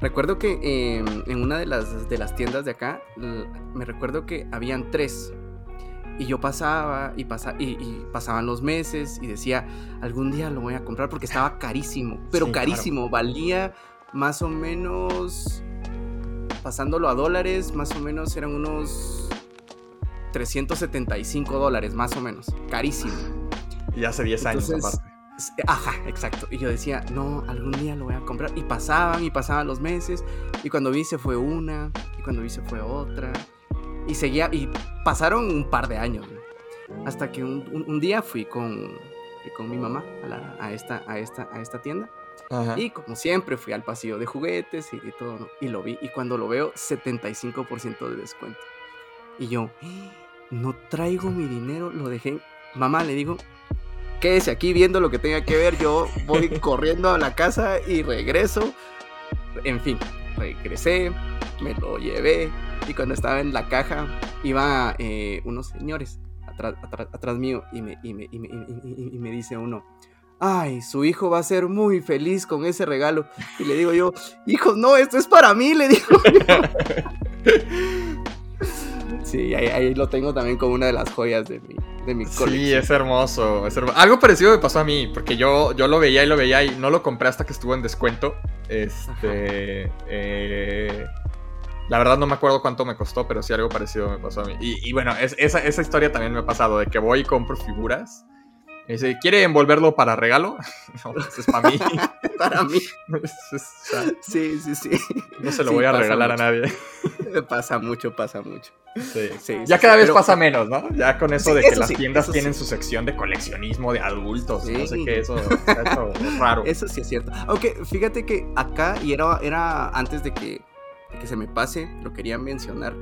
Recuerdo que em, en una de las, de las tiendas de acá, me recuerdo que habían tres. Y yo pasaba y, y, pasaban los meses y decía, algún día lo voy a comprar porque estaba carísimo, pero carísimo, valía más o menos, pasándolo a dólares, más o menos eran unos 375 dólares, más o menos, carísimo. Y hace 10 años aparte. Ajá, exacto. Y yo decía, no, algún día lo voy a comprar. Y pasaban y pasaban los meses. Y cuando vi se fue una. Y cuando vi se fue otra. Y seguía, y pasaron un par de años, hasta que un, día fui con, con mi mamá a, esta, a, esta, a esta tienda. Y como siempre fui al pasillo de juguetes y, todo, y lo vi. Y cuando lo veo, 75% de descuento. Y yo, no traigo mi dinero, lo dejé. Mamá, le digo, quédese aquí viendo lo que tenga que ver. Yo voy corriendo a la casa y regreso. En fin, regresé, me lo llevé, y cuando estaba en la caja, iba eh, unos señores atrás, mío y me, y, me, y, me, y me dice uno, ay, su hijo va a ser muy feliz con ese regalo. Y le digo yo, hijo, no, esto es para mí, le digo. sí, ahí, lo tengo también como una de las joyas de mi, de mi colección. Sí, es hermoso, Algo parecido me pasó a mí, porque yo, yo lo veía y lo veía y no lo compré hasta que estuvo en descuento. Este... Eh, la verdad no me acuerdo cuánto me costó, pero sí algo parecido me pasó a mí. Y, bueno, esa, esa, historia también me ha pasado, de que voy y compro figuras. Y dice, ¿quiere envolverlo para regalo? no, pues es para mí. para mí. sí, sí, sí. No se lo voy a regalar a nadie. pasa mucho, pasa mucho. Sí, sí. Ya cada vez pasa menos, ¿no? Ya con eso de que las tiendas tienen su sección de coleccionismo de adultos. No sé qué, eso, eso es raro. Eso sí es cierto. Aunque fíjate que acá, y era, era antes de que que se me pase, lo quería mencionar.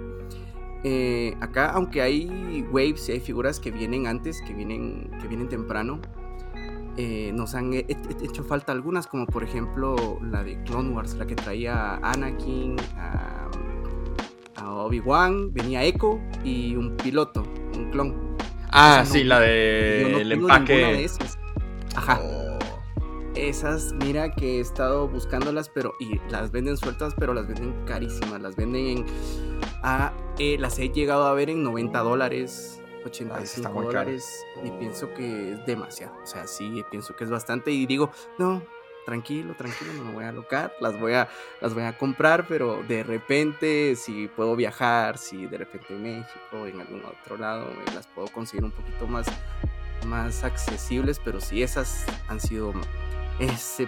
Eh, acá, aunque hay waves y hay figuras que vienen antes, que vienen, que vienen temprano, eh, nos han hecho falta algunas, como por ejemplo la de Clone Wars, la que traía a Anakin, a, Obi-Wan, venía Echo y un piloto, un clon. Ah, sí, la de el empaque. De Ajá. Oh. Esas, mira que he estado buscándolas, pero y las venden sueltas, pero las venden carísimas. Las venden en. Ah, eh, las he llegado a ver en 90 dólares, 85 ah, dólares. Y pienso que es demasiado. O sea, sí, pienso que es bastante. Y digo, no, tranquilo, tranquilo, no me voy a alocar. Las voy a, las voy a comprar, pero de repente, si puedo viajar, si de repente en México, en algún otro lado, las puedo conseguir un poquito más, más accesibles. Pero si esas han sido ese,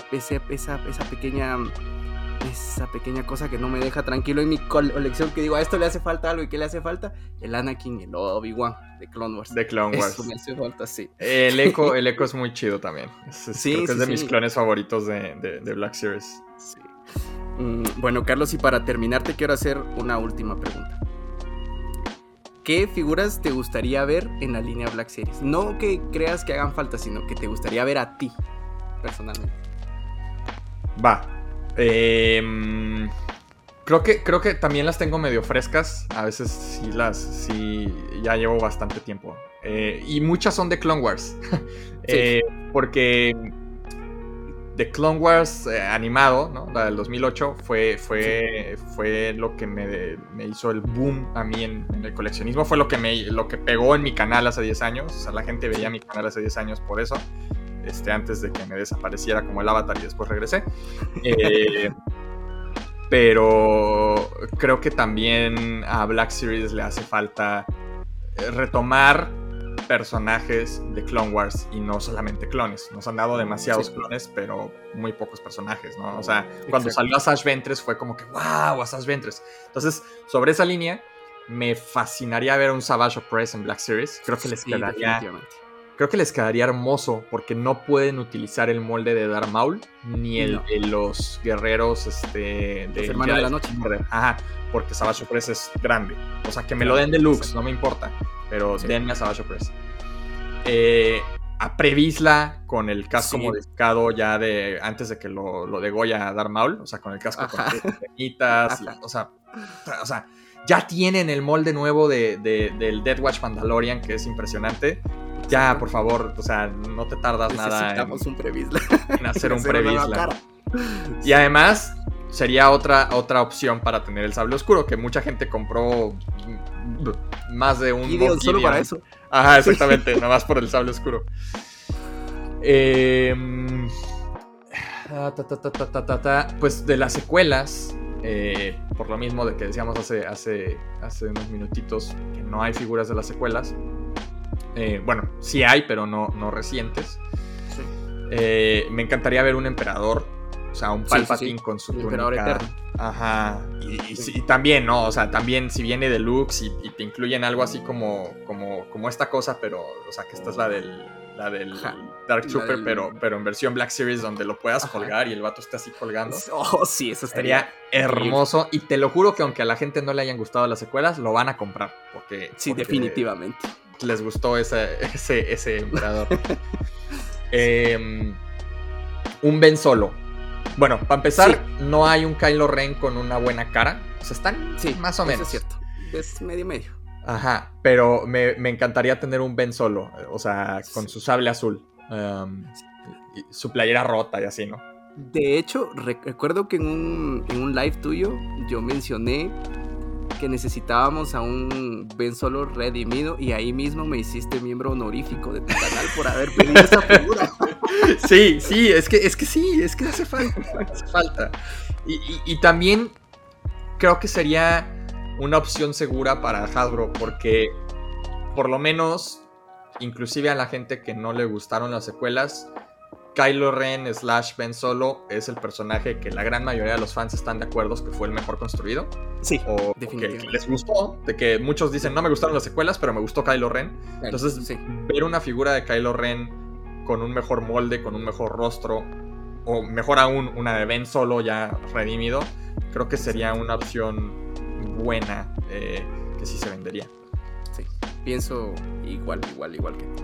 esa, esa pequeña esa pequeña cosa que no me deja tranquilo en mi colección que digo a esto le hace falta algo y qué le hace falta el Anakin el Obi-Wan de Clone Wars. De Clone Wars. me hace falta sí. El eco el eco es muy chido también. Es, sí, es de mis clones favoritos de, de, Black Series. Mm, bueno Carlos y para terminar te quiero hacer una última pregunta. ¿Qué figuras te gustaría ver en la línea Black Series? No que creas que hagan falta, sino que te gustaría ver a ti personalmente. Va. Em, Creo que, creo que también las tengo medio frescas. A veces sí las. Sí, ya llevo bastante tiempo. Eh, y muchas son de Clone Wars. Eh, porque The Clone Wars eh, animado, ¿no? la del 2008, fue, fue, fue lo que me, me, hizo el boom a mí en, el coleccionismo. Fue lo que, me, lo que pegó en mi canal hace 10 años. O sea, la gente veía mi canal hace 10 años por eso. Este, antes de que me desapareciera como el avatar y después regresé. Eh, pero creo que también a Black Series le hace falta retomar personajes de Clone Wars y no solamente clones. Nos han dado demasiados clones, pero muy pocos personajes, ¿no? O sea, cuando salió Asajj Ventress fue como que, wow, Asajj Ventress. Entonces, sobre esa línea, me fascinaría ver un Savage Press en Black Series. Creo que les quedaría. Creo que les quedaría hermoso porque no pueden utilizar el molde de Darth Maul ni el de los guerreros este, de, de la Noche. Ajá, porque Savage Press es grande. O sea, que me lo den de looks, no me importa pero denme a Savage Press. Eh, a Previsla con el casco modificado ya de antes de que lo, lo degolla a Darth Maul, o sea, con el casco con pequeñitas, o sea, o sea, ya tienen el molde nuevo de, del Dead Watch Mandalorian, que es impresionante. Ya, por favor, o sea, no te tardas nada en, un Previsla. en hacer un Previsla. Y además, sería otra, otra opción para tener el sable oscuro, que mucha gente compró más de un. Gideon solo para eso. Ajá, exactamente, nada más por el sable oscuro. Em, pues de las secuelas, eh, por lo mismo de que decíamos hace, hace, hace unos minutitos que no hay figuras de las secuelas. Eh, bueno, sí hay, pero no, no recientes. Eh, me encantaría ver un emperador o sea, un Palpatine con su túnica. Ajá. Y, también, ¿no? O sea, también si viene deluxe y, y te incluyen algo así como, como, como esta cosa, pero, o sea, que esta es la del, la del Dark Trooper, pero, pero en versión Black Series donde lo puedas colgar y el vato esté así colgando. Oh, sí, eso estaría hermoso. Y te lo juro que aunque a la gente no le hayan gustado las secuelas, lo van a comprar. Porque, sí, definitivamente. Les gustó ese, ese, ese emperador. Em, un Ben Solo bueno, para empezar, no hay un Kylo Ren con una buena cara. O sea, están sí, más o menos. es cierto. Es medio medio. Ajá, pero me, encantaría tener un Ben solo, o sea, con su sable azul, um, su playera rota y así, ¿no? De hecho, recuerdo que en un, en un live tuyo yo mencioné que necesitábamos a un Ben Solo redimido y ahí mismo me hiciste miembro honorífico de tu canal por haber pedido esa figura. Sí, sí, es que, es que sí, es que hace falta. Hace falta. Y, también creo que sería una opción segura para Hasbro porque por lo menos, inclusive a la gente que no le gustaron las secuelas, Kylo Ren slash Ben Solo es el personaje que la gran mayoría de los fans están de acuerdo que fue el mejor construido. Sí, o definitivamente. que les gustó, de que muchos dicen no me gustaron las secuelas, pero me gustó Kylo Ren. Entonces, ver una figura de Kylo Ren con un mejor molde, con un mejor rostro, o mejor aún, una de Ben Solo ya redimido, creo que sería una opción buena eh, que sí se vendería. Sí, pienso igual, igual, igual que tú.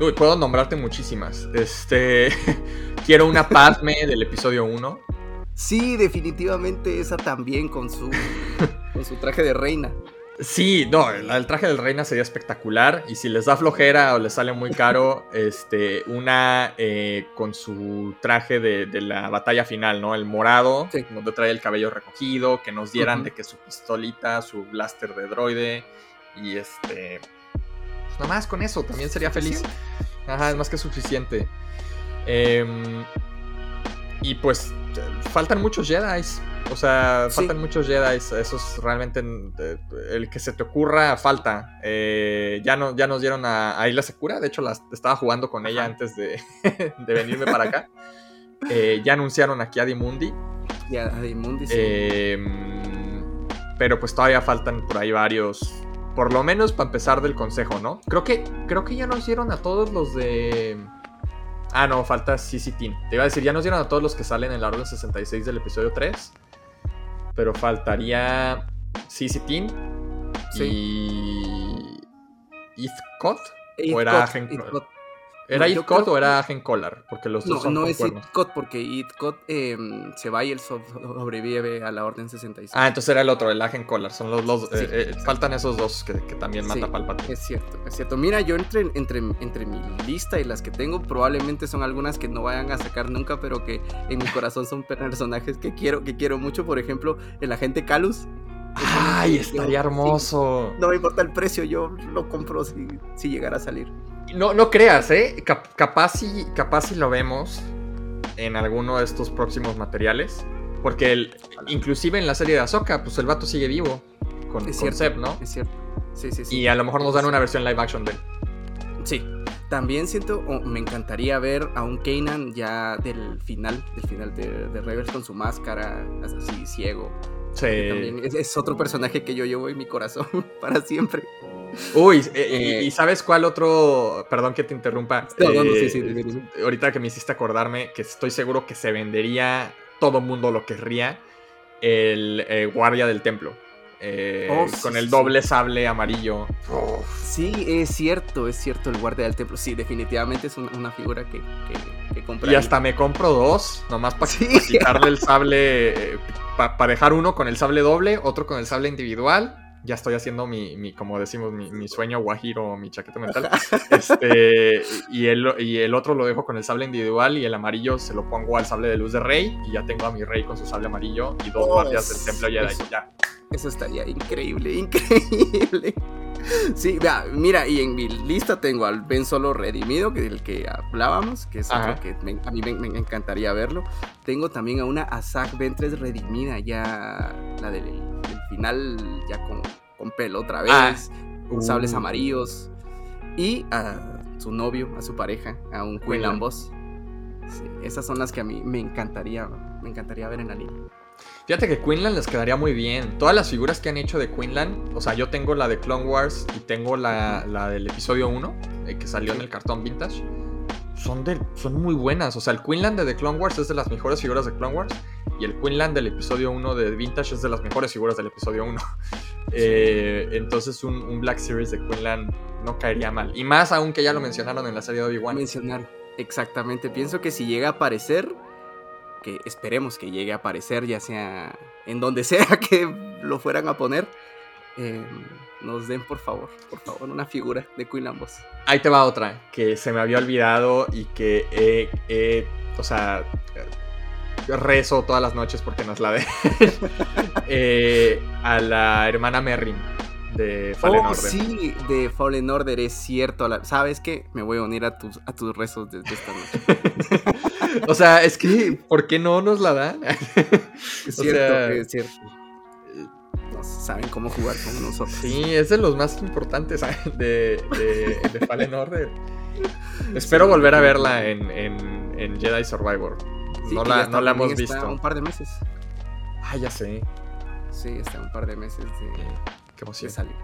Uy, puedo nombrarte muchísimas. Este. Quiero una Padme del episodio 1. Sí, definitivamente esa también con su. con su traje de reina. Sí, no, el traje de reina sería espectacular. Y si les da flojera o les sale muy caro, este, una eh, con su traje de, la batalla final, ¿no? El morado, donde trae el cabello recogido, que nos dieran de que su pistolita, su blaster de droide. Y este nada más con eso también sería feliz. Ajá, es más que suficiente. Em, y pues faltan muchos Jedi. O sea, faltan muchos Jedi. Eso es realmente el que se te ocurra, falta. Eh, ya, no, ya nos dieron a, a Isla Secura. De hecho, la, estaba jugando con ella antes de, venirme para acá. Eh, ya anunciaron aquí a Dimundi. Ya, a Dimundi, sí. Em, pero pues todavía faltan por ahí varios por lo menos para empezar del consejo, ¿no? Creo que, creo que ya nos dieron a todos los de. Ah, no, falta CC Te iba a decir, ya nos dieron a todos los que salen en la orden 66 del episodio 3. Pero faltaría CC Teen sí. y. Heathcott. ¿O era ¿Era Itcot o era Agen Collar? Porque los dos no, son no es cuernos. Itcot porque Itcot eh, se va y él so- sobrevive a la Orden 66. Ah, entonces era el otro, el Agen Collar. Son los, Sí, eh, eh, faltan esos dos que, que también mata Sí, Palpatine. Es cierto, es cierto. Mira, yo entre, entre, entre mi lista y las que tengo, probablemente son algunas que no vayan a sacar nunca, pero que en mi corazón son personajes que quiero, que quiero mucho. Por ejemplo, el agente Calus. ¡Ay, estaría hermoso! no me importa el precio, yo lo compro si, si llegara a salir. No, no creas, ¿eh? Cap- capaz, si, capaz si lo vemos en alguno de estos próximos materiales. Porque el, inclusive en la serie de Ahsoka, pues el vato sigue vivo. Con, Es con ¿no? Es cierto. Sí, sí, sí. Y a lo mejor nos dan una versión live action de él. Sí. También siento, o me encantaría ver a un Kanan ya del final, del final de, de Rebels con su máscara, así ciego. Sí. También es, es otro personaje que yo llevo en mi corazón para siempre. Uy, eh, Eh, y, y ¿sabes cuál otro? Perdón que te interrumpa. No, no, no, Eh, sí, sí. Ahorita que me hiciste acordarme que estoy seguro que se vendería, todo mundo lo querría, el eh, guardia del templo. Eh, Oh, con sí, el sí. doble sable amarillo. Sí, es cierto, es cierto, el guardia del templo. Sí, definitivamente es una, una figura que, que, que Y hasta me compro dos, nomás para Sí. quitarle el sable, para dejar uno con el sable doble, otro con el sable individual. Ya estoy haciendo mi, mi como decimos, mi, mi sueño guajiro, mi chaqueta mental. Este, y, el, y el otro lo dejo con el sable individual y el amarillo se lo pongo al sable de luz de rey. Y ya tengo a mi rey con su sable amarillo y dos Oh, guardias del templo Jedi. eso. Ya. Eso estaría increíble, increíble. Sí, vea, mira, y en mi lista tengo al Ben Solo redimido, que del que hablábamos, que es otro que me- a mí me, me encantaría verlo. Tengo también a una Azak Ventres redimida, ya la del final, ya con, con pelo otra vez, Ah. con sables Uh. amarillos. Y a su novio, a su pareja, a un. Boss. Sí, esas son las que a mí me encantaría, me encantaría ver en anime. Fíjate que Quinlan les quedaría muy bien. Todas las figuras que han hecho de Quinlan, o sea, yo tengo la de Clone Wars y tengo la, la del episodio 1, eh, que salió en el cartón vintage. Son, de, son muy buenas. O sea, el Quinlan de The Clone Wars es de las mejores figuras de Clone Wars. Y el Quinlan del episodio 1 de Vintage es de las mejores figuras del episodio 1. Eh, entonces un, un Black Series de Quinlan no caería mal. Y más aún que ya lo mencionaron en la serie de Obi-Wan. mencionar. Exactamente. Pienso que si llega a aparecer, que esperemos que llegue a aparecer, ya sea en donde sea que lo fueran a poner, eh, nos den por favor, por favor, una figura de Queen Boss. Ahí te va otra que se me había olvidado y que he, he- o sea, eh, rezo todas las noches porque nos la de Eh, a la hermana Merrin de Fallen Oh, Order. sí, de Fallen Order, es cierto. la- ¿Sabes qué? Me voy a unir a tus, a tus rezos desde esta noche. O sea, es que, ¿por qué no nos la dan? Es O cierto, sea- es cierto. Saben cómo jugar con nosotros. Sí, es de los más importantes de, de, de Fallen Order. Espero Sí, volver a verla en, en- en Jedi Survivor. Sí, no la, no la hemos está visto. Un par de meses. Ah, ya sé. Sí, está un par de meses de, Qué de emoción. salir.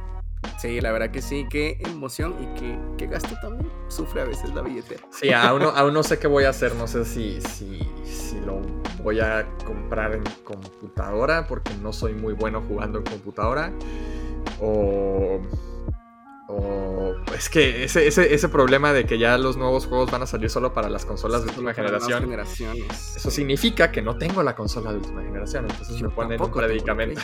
Sí, la verdad que sí, qué emoción y qué, qué gasto también. Sufre a veces la billetera. Sí, aún no, aún no sé qué voy a hacer. No sé si, si, si lo voy a comprar en computadora, porque no soy muy bueno jugando en computadora. O. O. Es que ese, ese, ese problema de que ya los nuevos juegos van a salir solo para las consolas de última generación. generaciones. Eso significa que no tengo la consola de última generación. Entonces Yo me ponen un predicamento.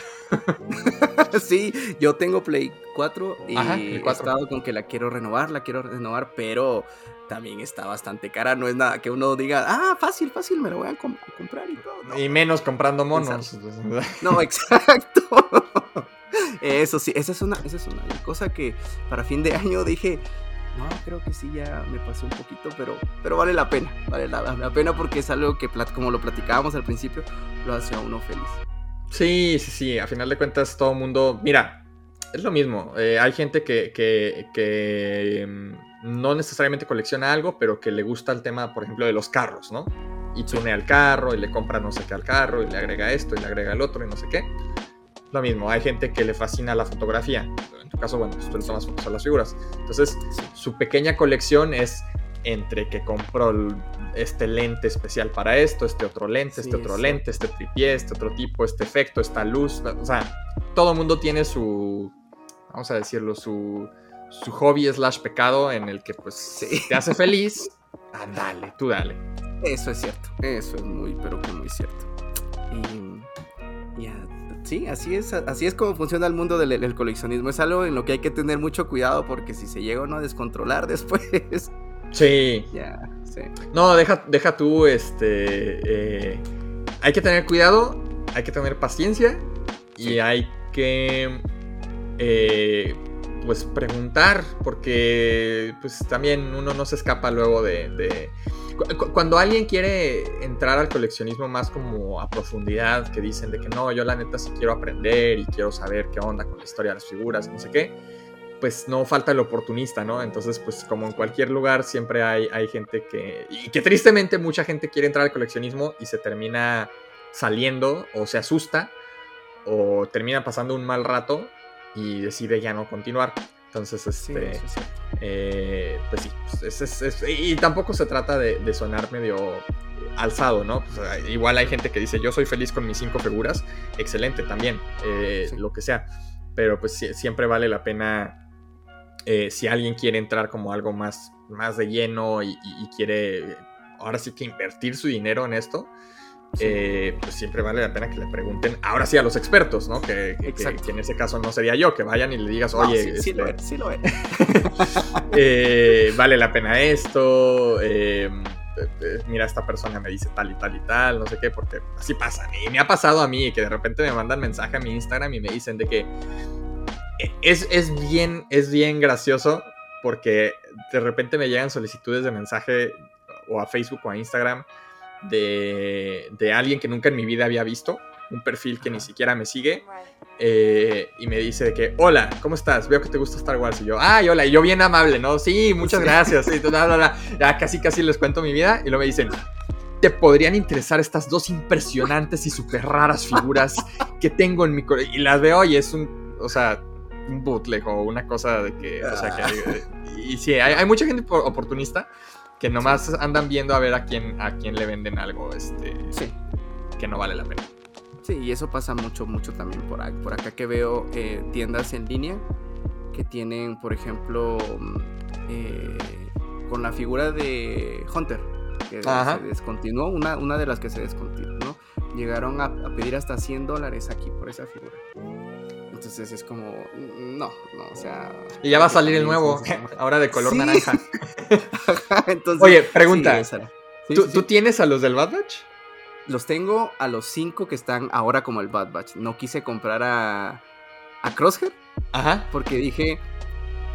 Sí, yo tengo Play 4 y Ajá, el he 4. estado con que la quiero renovar, la quiero renovar, pero también está bastante cara. No es nada que uno diga, ah, fácil, fácil, me lo voy a com- a comprar y todo. No, Y menos comprando monos. No, exacto. Eso sí, esa es una, esa es una cosa que para fin de año dije, no, creo que sí ya me pasé un poquito, pero, pero vale la pena, vale la, la pena porque es algo que, como lo platicábamos al principio, lo hace a uno feliz. Sí, sí, sí. A final de cuentas, todo mundo. Mira, es lo mismo. eh, hay gente que, que, que, mm, no necesariamente colecciona algo, pero que le gusta el tema, por ejemplo, de los carros, ¿no? Y tunea el carro y le compra no sé qué al carro y le agrega esto y le agrega el otro y no sé qué. Lo mismo, hay gente que le fascina la fotografía. En tu caso, bueno, pues tú le tomas fotos las figuras. Entonces, su pequeña colección es entre que compró este lente especial para esto, este otro lente, Sí, este otro sí. lente, este tripié, este otro tipo, este efecto, esta luz. O sea, todo mundo tiene su, vamos a decirlo, su, su hobby slash pecado en el que pues te hace feliz, andale, tú dale. Eso es cierto, eso es muy, pero que muy cierto. Y ya, sí, así es, así es como funciona el mundo del, coleccionismo. Es algo en lo que hay que tener mucho cuidado porque si se llega o no a descontrolar después. Sí. Ya, sí. No, deja, deja tú, este. Eh, hay que tener cuidado, hay que tener paciencia y hay que. Eh, pues preguntar, porque pues también uno no se escapa luego de, Cuando alguien quiere entrar al coleccionismo más como a profundidad, que dicen de que no, yo la neta sí quiero aprender y quiero saber qué onda con la historia de las figuras no sé qué, pues no falta el oportunista, ¿no? Entonces, pues como en cualquier lugar siempre hay, hay gente que... Y que tristemente mucha gente quiere entrar al coleccionismo y se termina saliendo o se asusta o termina pasando un mal rato y decide ya no continuar. Entonces, este, eh, pues sí, pues, y tampoco se trata de, sonar medio alzado, ¿no? Pues, igual hay gente que dice, yo soy feliz con mis cinco figuras, excelente también, eh, lo que sea, pero pues siempre vale la pena, eh, si alguien quiere entrar como algo más, más de lleno y quiere, ahora sí que invertir su dinero en esto, eh, pues siempre vale la pena que le pregunten, ahora sí a los expertos, ¿no? Que, en ese caso no sería yo, que vayan y le digas, oye, sí, lo este es, sí lo es. Eh, vale la pena esto, eh, mira, esta persona me dice tal y tal y tal, no sé qué, porque así pasa. Y me ha pasado a mí que de repente me mandan mensaje a mi Instagram y me dicen de que es, es bien, es bien gracioso porque de repente me llegan solicitudes de mensaje o a Facebook o a Instagram de, alguien que nunca en mi vida había visto, un perfil que ni siquiera me sigue, eh, y me dice de que, hola, ¿cómo estás? Veo que te gusta Star Wars. Y yo, ay, hola, y yo bien amable, ¿no? Sí, muchas gracias. Y Ya casi, casi les cuento mi vida, y luego me dicen, te podrían interesar estas dos impresionantes y súper raras figuras que tengo en mi Y las veo y es un, o sea, un bootleg o una cosa de que, o sea, que... Ah. y sí, hay, hay mucha gente oportunista que nomás andan viendo a ver a quién, a quién le venden algo este, sí. que no vale la pena. Sí, y eso pasa mucho, mucho también por acá, por acá que veo eh, tiendas en línea que tienen, por ejemplo, mm, eh, con la figura de Hunter, que se descontinuó, una, una de las que se descontinuó, llegaron a, a pedir hasta 100 dólares aquí por esa figura. Entonces es como, no, no, o sea. Y ya va a salir el nuevo, ahora de color naranja. Oye, pregunta. ¿Tú, tienes a los del Bad Batch? Los tengo a los cinco que están ahora como el Bad Batch. No quise comprar a, a Crosshair. Ajá. Porque dije,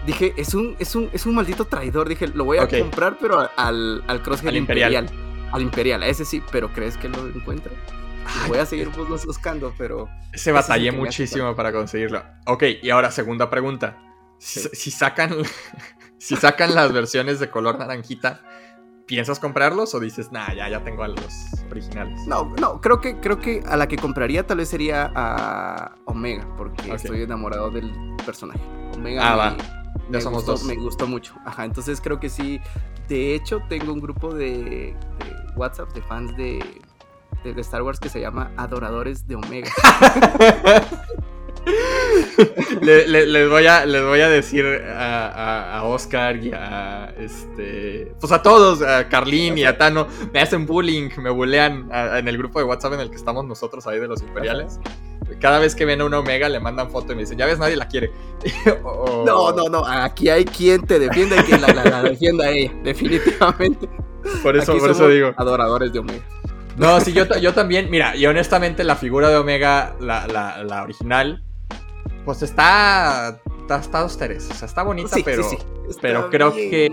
dije, es un, es un, es un maldito traidor. Dije, lo voy a comprar, pero al, al Crosshair Imperial. Al Imperial, a ese sí, pero ¿crees que lo voy a seguir buscando, pero. Se batallé muchísimo para conseguirlo. Ok, y ahora segunda pregunta. Si, sacan. si sacan las versiones de color naranjita, ¿piensas comprarlos o dices, nah, ya, ya tengo a los originales? No, no, creo que, creo que a la que compraría tal vez sería a Omega, porque estoy enamorado del personaje. Omega ah, va. Ya somos dos. Me gustó mucho. Ajá, entonces creo que sí. De hecho, tengo un grupo de WhatsApp de fans de de, Star Wars que se llama Adoradores de Omega. les, voy a, les voy a decir a, Oscar y a este. Pues a todos, a Carlín y a Tano. Me hacen bullying, me bullean en el grupo de WhatsApp en el que estamos nosotros ahí de los imperiales. Cada vez que ven a una Omega le mandan foto y me dicen, ya ves, nadie la quiere. No, no, no. Aquí hay quien te defienda y quien la, defienda a ella, definitivamente. Por eso, por eso digo. Adoradores de Omega. No, sí, yo, yo también. Mira, y honestamente, la figura de Omega, la, la, original, pues está. Está, dos teres. O sea, está bonita, pero. pero creo que.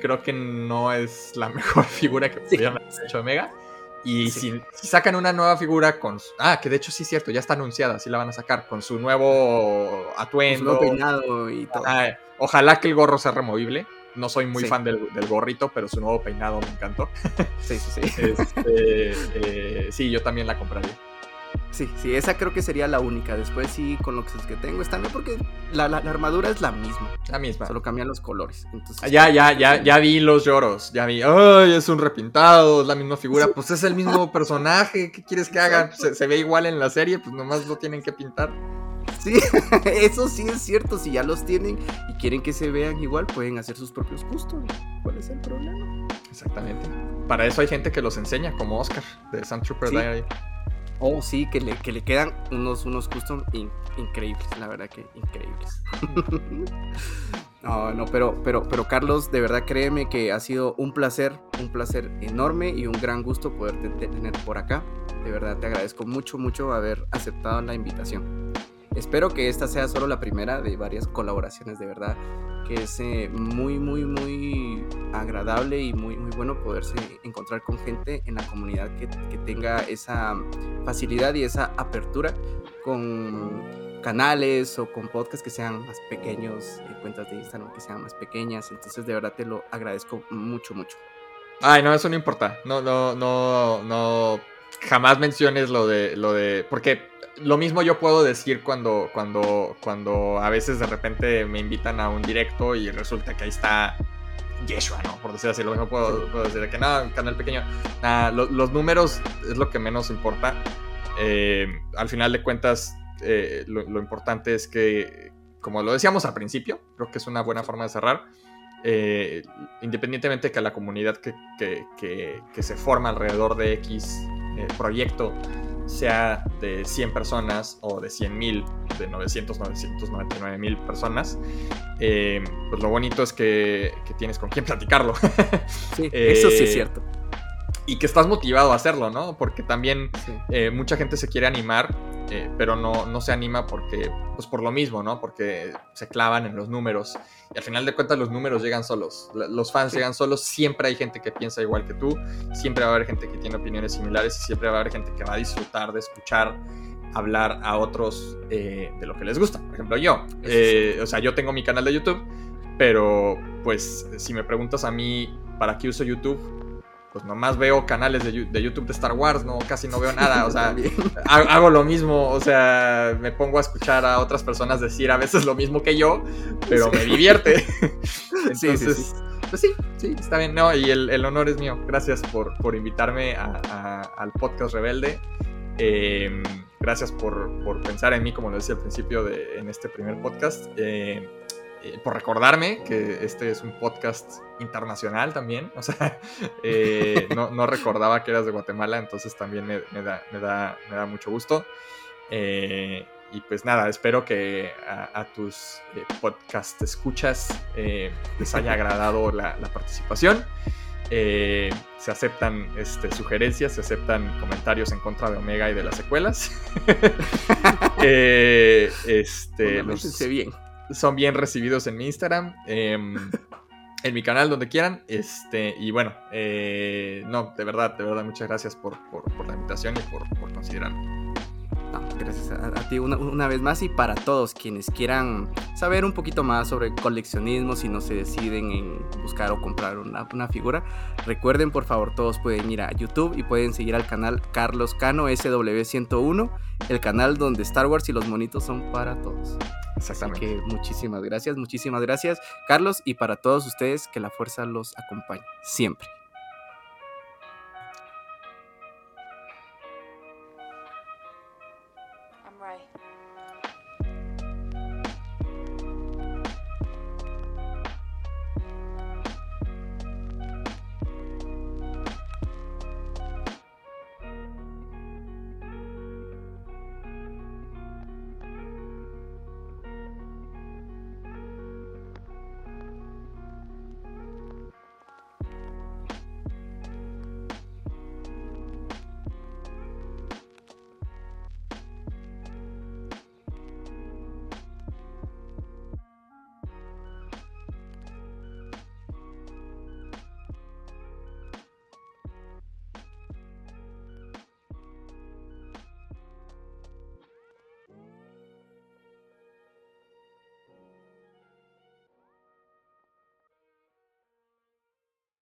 Creo que no es la mejor figura que pudieran haber hecho Omega. Y si, sacan una nueva figura con. Ah, que de hecho sí es cierto, ya está anunciada, sí la van a sacar, con su nuevo atuendo. Su nuevo peinado y todo. ojalá que el gorro sea removible. No soy muy fan del, gorrito, pero su nuevo peinado me encantó. Sí, sí, sí. Este, eh, sí, yo también la compraría. Sí, sí, esa creo que sería la única. Después sí, con lo que tengo está bien porque la, armadura es la misma. La misma. Solo cambian los colores. Entonces, ya, ya, ya, ya vi los lloros. Ya vi, ay, es un repintado, es la misma figura. Pues es el mismo personaje. ¿Qué quieres que haga? Se, se, ve igual en la serie, pues nomás lo tienen que pintar. Sí, eso sí es cierto. Si ya los tienen y quieren que se vean igual, pueden hacer sus propios custom. ¿Cuál es el problema? Exactamente. Para eso hay gente que los enseña, como Oscar de Sun Trooper Diary. Oh, sí, que le, que le quedan unos, unos custom increíbles, la verdad que increíbles. no, no, pero, pero, pero Carlos, de verdad créeme que ha sido un placer, un placer enorme y un gran gusto poderte tener por acá. De verdad te agradezco mucho, mucho haber aceptado la invitación. Espero que esta sea solo la primera de varias colaboraciones, de verdad que es eh, muy, muy, muy agradable y muy, muy bueno poderse encontrar con gente en la comunidad que, que tenga esa facilidad y esa apertura con canales o con podcasts que sean más pequeños, eh, cuentas de Instagram que sean más pequeñas. Entonces, de verdad te lo agradezco mucho, mucho. Ay, no, eso no importa. No, no, no, no. Jamás menciones lo de, lo de, porque lo mismo yo puedo decir cuando, cuando, cuando a veces de repente me invitan a un directo y resulta que ahí está Yeshua, ¿no? Por decir así, lo mismo puedo, decir que no, canal pequeño. los números es lo que menos importa. Eh, al final de cuentas, eh, lo, importante es que, como lo decíamos al principio, creo que es una buena forma de cerrar. Eh, independientemente de que la comunidad que, que, que, se forma alrededor de X proyecto sea de 100 personas o de 100 mil, de 900, 999 mil personas, eh, pues lo bonito es que, tienes con quién platicarlo. Sí, eso sí es eh, cierto. Y que estás motivado a hacerlo, ¿no? Porque también eh, mucha gente se quiere animar eh, pero no, no se anima porque, pues por lo mismo, ¿no? Porque se clavan en los números. Y al final de cuentas los números llegan solos. Los fans llegan solos. Siempre hay gente que piensa igual que tú. Siempre va a haber gente que tiene opiniones similares. Y siempre va a haber gente que va a disfrutar de escuchar hablar a otros eh, de lo que les gusta. Por ejemplo, yo. O sea, yo tengo mi canal de YouTube. Pero, pues, si me preguntas a mí para qué uso YouTube, pues nomás veo canales de, YouTube de Star Wars, no, casi no veo nada, o sea, hago lo mismo, o sea, me pongo a escuchar a otras personas decir a veces lo mismo que yo, pero me divierte. Entonces, pues sí, sí, está bien, no, y el, honor es mío, gracias por, por invitarme al podcast Rebelde. Em, gracias por, pensar en mí, como lo decía al principio de, en este primer podcast. Eh, eh, por recordarme que este es un podcast internacional también. O sea, eh, no, recordaba que eras de Guatemala, entonces también me, da, me, da, me da, mucho gusto. Eh, y pues nada, espero que a, tus podcast escuchas les haya agradado la, participación. se aceptan este, sugerencias, se aceptan comentarios en contra de Omega y de las secuelas. este, los, bien son bien recibidos en mi Instagram. Em, en mi canal, donde quieran. Este, y bueno, eh, no, de verdad, de verdad, muchas gracias por, la invitación y por, por considerarme. Gracias a, ti una, vez más y para todos quienes quieran saber un poquito más sobre coleccionismo, si no se deciden en buscar o comprar una, una figura, recuerden por favor, todos pueden ir a YouTube y pueden seguir al canal Carlos Cano SW101, el canal donde Star Wars y los monitos son para todos. Exactamente. Así que muchísimas gracias, muchísimas gracias, Carlos, y para todos ustedes, que la fuerza los acompañe siempre.